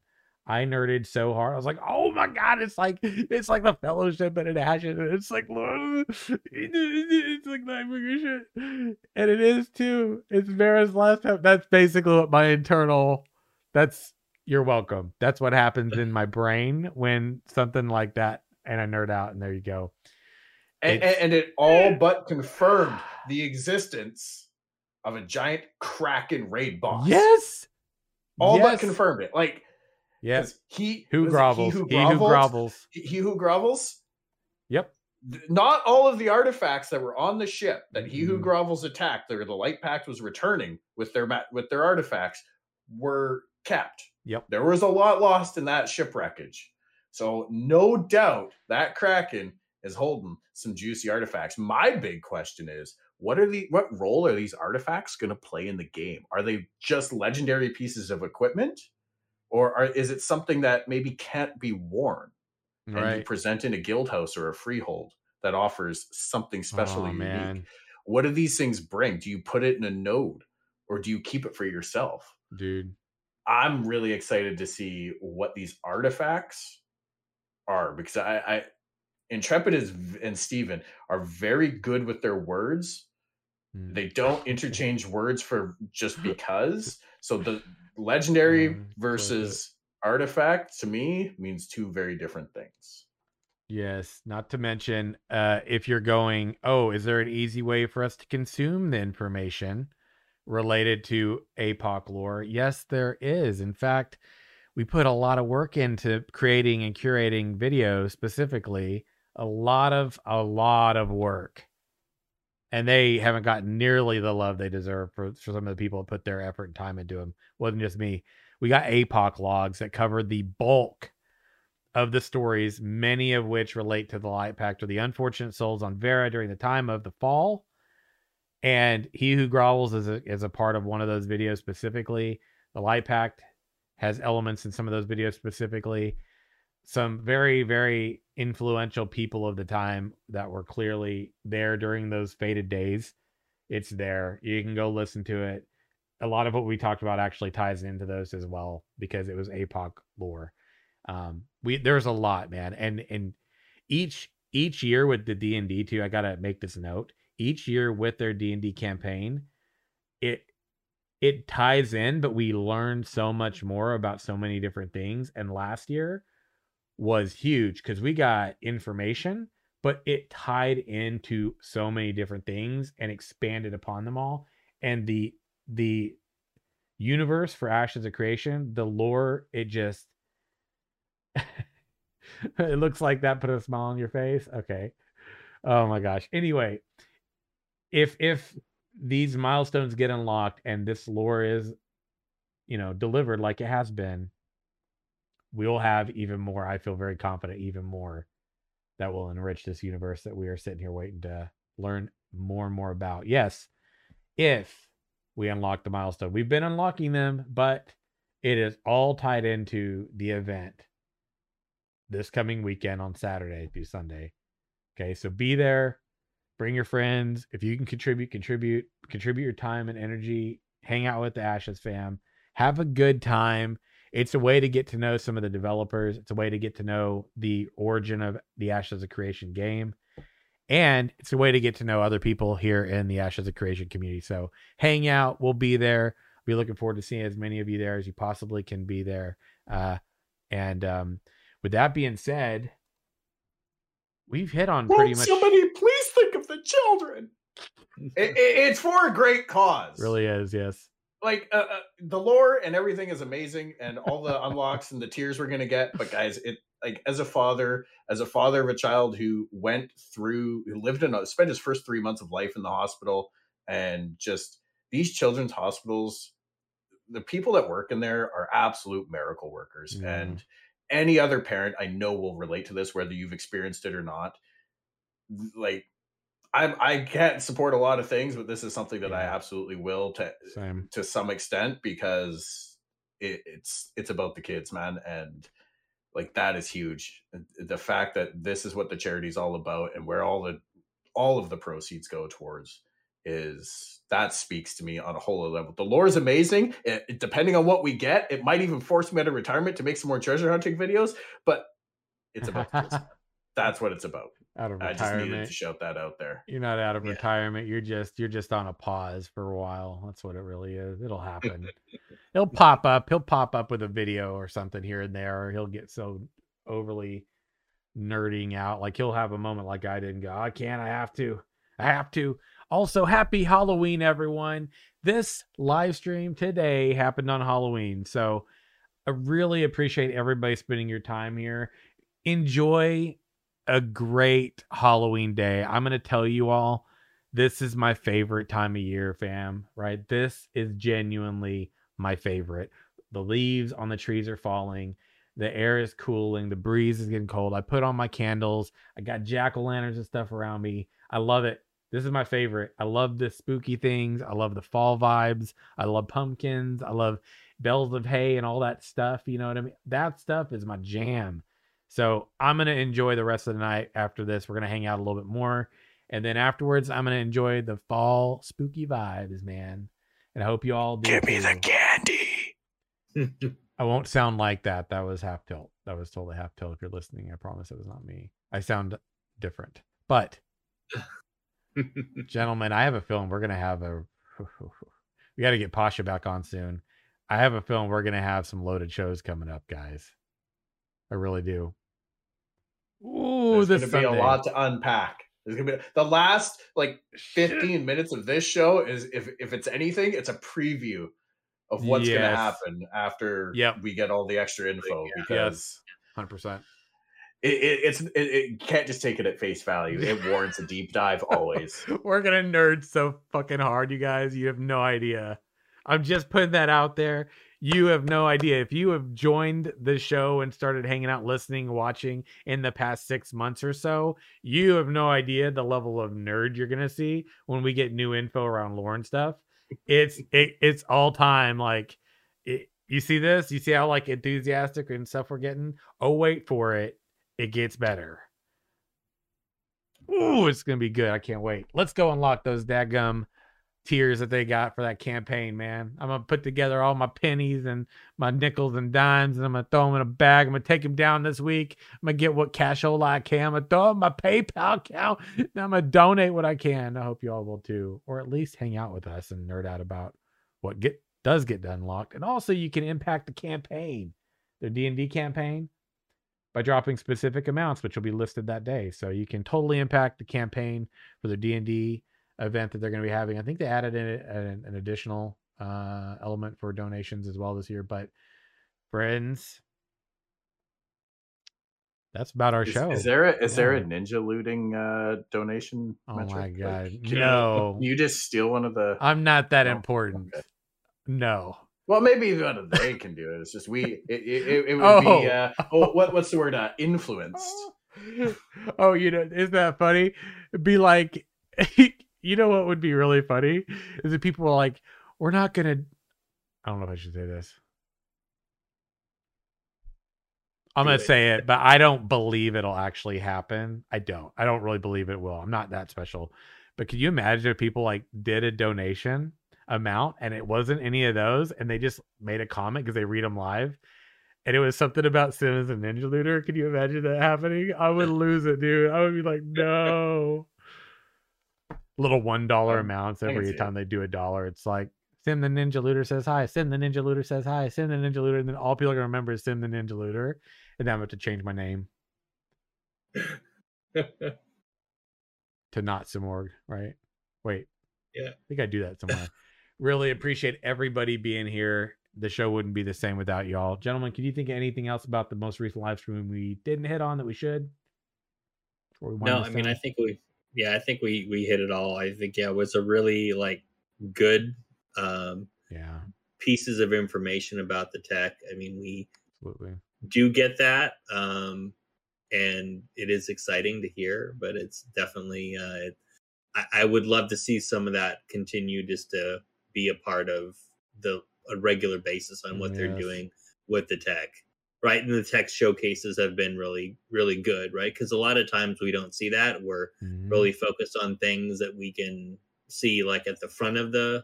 I nerded so hard. I was like, "Oh my god, it's like it's like the Fellowship and an Ashen. It's like it's like Nightbringer shit, and it is too. It's Verra's last. That's basically what my internal. That's you're welcome. That's what happens in my brain when something like that, and I nerd out, and there you go. And, and it all but confirmed the existence of a giant Kraken raid boss. Yes, all yes. but confirmed it. Like Yes. He who grovels. He who, he who grovels. He who grovels. Yep. Not all of the artifacts that were on the ship that he who mm-hmm. grovels attacked, or the Light Pact was returning with their with their artifacts, were kept. Yep. There was a lot lost in that shipwreckage. So no doubt that Kraken is holding some juicy artifacts. My big question is, what are the what role are these artifacts going to play in the game? Are they just legendary pieces of equipment? or are, is it something that maybe can't be worn and right. you present in a guild house or a freehold that offers something special oh, unique man. what do these things bring do you put it in a node or do you keep it for yourself dude i'm really excited to see what these artifacts are because i, I intrepid is and Steven are very good with their words hmm. they don't interchange words for just because so the legendary um, versus artifact to me means two very different things. Yes, not to mention uh if you're going, oh, is there an easy way for us to consume the information related to APOC lore? Yes, there is. In fact, we put a lot of work into creating and curating videos specifically, a lot of a lot of work and they haven't gotten nearly the love they deserve for, for some of the people that put their effort and time into them. It wasn't just me. We got APOC logs that covered the bulk of the stories, many of which relate to the Light Pact or the unfortunate souls on Verra during the time of the fall. And he who grovels is a, is a part of one of those videos specifically. The Light Pact has elements in some of those videos specifically some very very influential people of the time that were clearly there during those faded days. It's there. You can go listen to it. A lot of what we talked about actually ties into those as well because it was apoc lore. Um we there's a lot man. And and each each year with the d&d too i gotta make this note. Each year with their d&d campaign it it ties in, but we learned so much more about so many different things. And last year was huge because we got information, but it tied into so many different things and expanded upon them all. And the the universe for Ashes of Creation, the lore, it just it looks like that put a smile on your face. Okay. Oh my gosh. Anyway, if if these milestones get unlocked and this lore is you know delivered like it has been we'll have even more i feel very confident even more that will enrich this universe that we are sitting here waiting to learn more and more about yes if we unlock the milestone we've been unlocking them but it is all tied into the event this coming weekend on saturday through sunday okay so be there bring your friends. If you can contribute, contribute, contribute your time and energy. Hang out with the Ashes fam. Have a good time. It's a way to get to know some of the developers. It's a way to get to know the origin of the Ashes of Creation game. And it's a way to get to know other people here in the Ashes of Creation community. So hang out. We'll be there. Be looking forward to seeing as many of you there as you possibly can be there. Uh, and um, with that being said, we've hit on Won't pretty much. somebody please think of the children? It- it- it's for a great cause. Really is, yes. Like uh, uh, the lore and everything is amazing and all the unlocks and the tears we're gonna get but guys it like as a father as a father of a child who went through who lived in a spent his first three months of life in the hospital and just these children's hospitals the people that work in there are absolute miracle workers Yeah. and any other parent i know will relate to this whether you've experienced it or not like I'm, I can't support a lot of things, but this is something that I absolutely will to Same. to some extent because it, it's it's about the kids, man, and like that is huge. The fact that this is what the charity is all about and where all the all of the proceeds go towards is that speaks to me on a whole other level. The lore is amazing. It, it- depending on what we get, it might even force me out of retirement to make some more treasure hunting videos. But it's about the kids. man. That's what it's about. Out of I just needed retirement. to shout that out there. You're not out of Yeah. retirement. You're just you're just on a pause for a while. That's what it really is. It'll happen. he'll pop up. He'll pop up with a video or something here and there. Or he'll get so overly nerding out. Like he'll have a moment like I did and go, I can't. I have to. I have to. Also, happy Halloween, everyone. This live stream today happened on Halloween. So I really appreciate everybody spending your time here. Enjoy a great Halloween day. I'm going to tell you all, this is my favorite time of year, fam, right? This is genuinely my favorite. The leaves on the trees are falling. The air is cooling. The breeze is getting cold. I put on my candles. I got jack o' lanterns and stuff around me. I love it. This is my favorite. I love the spooky things. I love the fall vibes. I love pumpkins. I love bells of hay and all that stuff. You know what I mean? That stuff is my jam. So I'm gonna enjoy the rest of the night after this. We're gonna hang out a little bit more. And then afterwards, I'm gonna enjoy the fall spooky vibes, man. And I hope you all do. Give too. Me the candy. I won't sound like that. That was half tilt. That was totally half tilt. If you're listening, I promise it was not me. I sound different. But gentlemen, I have a feeling we're gonna have a we gotta get Pasha back on soon. I have a feeling we're gonna have some loaded shows coming up, guys. I really do. Ooh, There's this going to be a lot to unpack. There's to be the last like 15 minutes of this show is if if it's anything, it's a preview of what's going to happen after Yep. we get all the extra info Yeah. because Yes, hundred percent. it, it, it's it, it can't just take it at face value. It warrants a deep dive always. We're gonna nerd so fucking hard, you guys. You have no idea. I'm just putting that out there. You have no idea. If you have joined the show and started hanging out, listening, watching in the past six months or so, you have no idea the level of nerd you're gonna see when we get new info around and stuff. It's it, it's all time. Like it, you see this, you see how like enthusiastic and stuff we're getting. Oh, wait for it. It gets better. Ooh, it's gonna be good. I can't wait. Let's go unlock those daggum tiers that they got for that campaign, man. I'm gonna put together all my pennies and my nickels and dimes, and I'm gonna throw them in a bag. I'm gonna take them down this week. I'm gonna get what cash cashola I can. I'm gonna throw 'em in my PayPal account. And I'm gonna donate what I can. I hope you all will too, or at least hang out with us and nerd out about what get does get done unlocked, and also you can impact the campaign, their D and D campaign, by dropping specific amounts, which will be listed that day. So you can totally impact the campaign for the D and D event that they're going to be having. I think they added in an, an additional uh, element for donations as well this year. But friends, that's about our Is, show. is there a is there a ninja looting uh, donation? Oh metric? my god, can no! You just steal one of the. I'm not that Oh, important. okay. No. Well, maybe of they can do it. It's just we. It, it, it, it would Oh. be. Uh, oh, what what's the word? Uh, influenced. oh, you know, isn't that funny? It'd be like, you know what would be really funny is if people were like, we're not gonna. I don't know if I should say this. I'm Do gonna it. say it, but I don't believe it'll actually happen. I don't. I don't really believe it will. I'm not that special. But could you imagine if people like did a donation amount and it wasn't any of those, and they just made a comment because they read them live, and it was something about Simmons and Ninja Looter? Could you imagine that happening? I would lose it, dude. I would be like, no. Little one dollar Um, amounts every time they do a dollar. It's like Sim the Ninja Looter says hi. Sim the Ninja Looter says hi. Sim the Ninja Looter, and then all people are gonna remember is Sim the Ninja Looter, and then I'm going to have to change my name to not Simorg, right? Wait. Yeah. I think I do that somewhere. really appreciate everybody being here. The show wouldn't be the same without y'all. Gentlemen, can you think of anything else about the most recent live stream we didn't hit on that we should? We no, I mean? I think we, yeah, I think we we hit it all. I think yeah, it was a really like good um yeah, pieces of information about the tech. I mean, we absolutely. do get that, um, and it is exciting to hear. But it's definitely, uh, it, I, I would love to see some of that continue, just to be a part of the a regular basis on what they're doing with the tech. Right, and the text showcases have been really, really good. Right, because a lot of times we don't see that. We're Mhm. really focused on things that we can see like at the front of the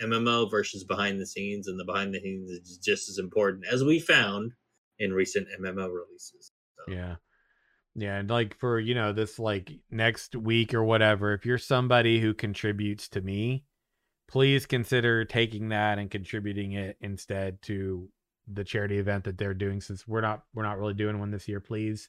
MMO versus behind the scenes, and the behind the scenes is just as important as we found in recent MMO releases. So, Yeah. Yeah, and like for, you know, this like next week or whatever, if you're somebody who contributes to me, please consider taking that and contributing it instead to the charity event that they're doing since we're not we're not really doing one this year. Please,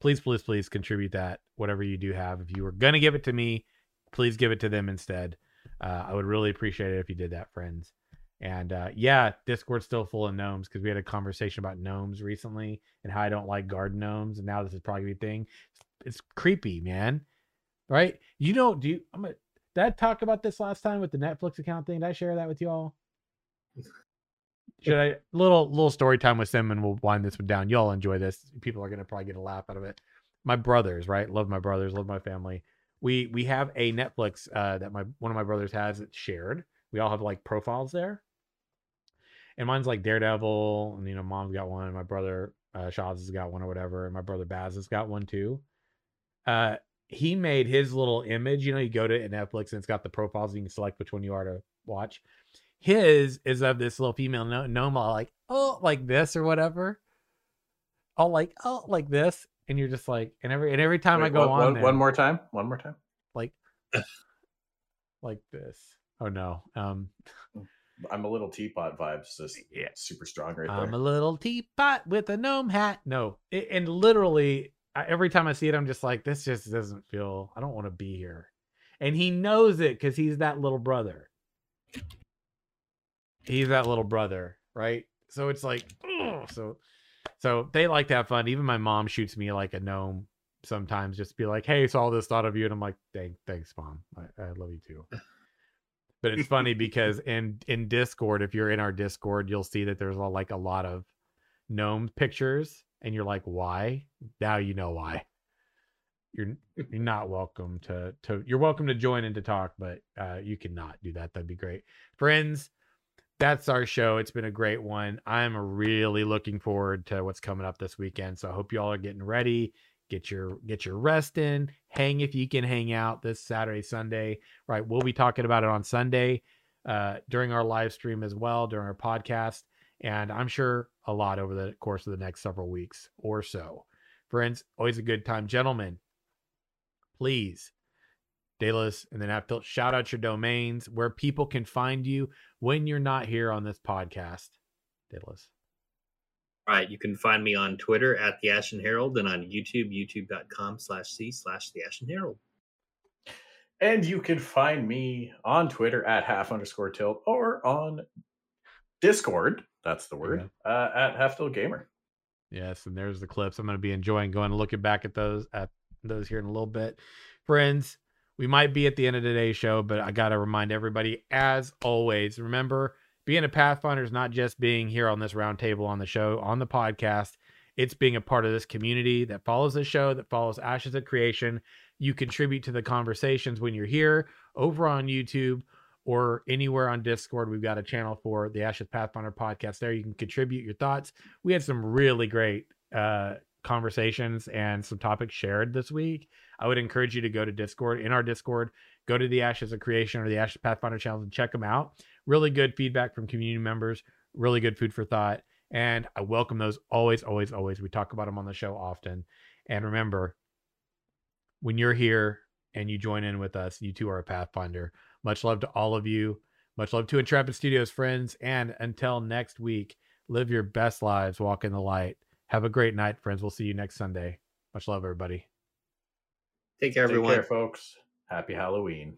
please, please, please contribute that whatever you do have. If you were gonna give it to me, please give it to them instead. Uh, I would really appreciate it if you did that, friends. And uh, yeah, Discord's still full of gnomes because we had a conversation about gnomes recently and how I don't like garden gnomes, and now this is probably a thing. It's creepy, man. Right? You know, do you? I'm gonna. Did I talk about this last time with the Netflix account thing? Did I share that with you all? Should I little little story time with Sim and we'll wind this one down. Y'all enjoy this. People are gonna probably get a laugh out of it. My brothers, right? Love my brothers, love my family. We we have a Netflix uh, that my one of my brothers has it's shared. We all have like profiles there. And mine's like Daredevil, and you know, mom's got one, my brother uh Shaz has got one or whatever, and my brother Baz has got one too. Uh he made his little image, you know, you go to Netflix and it's got the profiles, you can select which one you are to watch his is of this little female no- gnome all like oh like this or whatever all like oh like this and you're just like and every and every time i go one- on one- there, one more time. One more time. like like this oh no um I'm a little teapot vibes. Just Yeah. super strong right there. i'm a little teapot with a gnome hat no it, and literally I, every time i see it i'm just like this just doesn't feel i don't want to be here and he knows it because he's that little brother he's that little brother, right? So it's like, ugh, so, so they like to have fun. Even my mom shoots me like a gnome sometimes, just to be like, "Hey, saw this thought of you," and I'm like, "Thanks, thanks, mom. I, I love you too." But it's funny because in in Discord, if you're in our Discord, you'll see that there's a, like a lot of gnome pictures, and you're like, "Why?" Now you know why. You're you're not welcome to to you're welcome to join and to talk, but uh, you cannot do that. That'd be great, friends that's our show. It's been a great one. I'm really looking forward to what's coming up this weekend. So I hope you all are getting ready. Get your get your rest in. Hang if you can hang out this Saturday, Sunday. Right. We'll be talking about it on Sunday uh, during our live stream as well, during our podcast. And I'm sure a lot over the course of the next several weeks or so. Friends, always a good time. Gentlemen, please Daedalus, and then have to shout out your domains where people can find you when you're not here on this podcast. Daedalus. All right, you can find me on Twitter at the Ashen Herald and on YouTube, youtube.com slash C slash the Ashen Herald. And you can find me on Twitter at half underscore tilt or on Discord. That's the word uh, at half tilt gamer. Yes, and there's the clips. I'm going to be enjoying going and looking back at those at those here in a little bit. Friends, we might be at the end of today's show, but I got to remind everybody, as always, remember being a Pathfinder is not just being here on this round table on the show, on the podcast. It's being a part of this community that follows the show, that follows Ashes of Creation. You contribute to the conversations when you're here over on YouTube or anywhere on Discord. We've got a channel for the Ashes Pathfinder podcast there. You can contribute your thoughts. We had some really great uh, conversations and some topics shared this week. I would encourage you to go to Discord, in our Discord, go to the Ashes of Creation or the Ashes Pathfinder channel and check them out. Really good feedback from community members, really good food for thought. And I welcome those always, always, always. We talk about them on the show often. And remember, when you're here and you join in with us, you too are a Pathfinder. Much love to all of you. Much love to Intrepid Studios friends. And until next week, live your best lives, walk in the light. Have a great night, friends. We'll see you next Sunday. Much love, everybody. Take care, everyone. Take care, folks. Happy Halloween.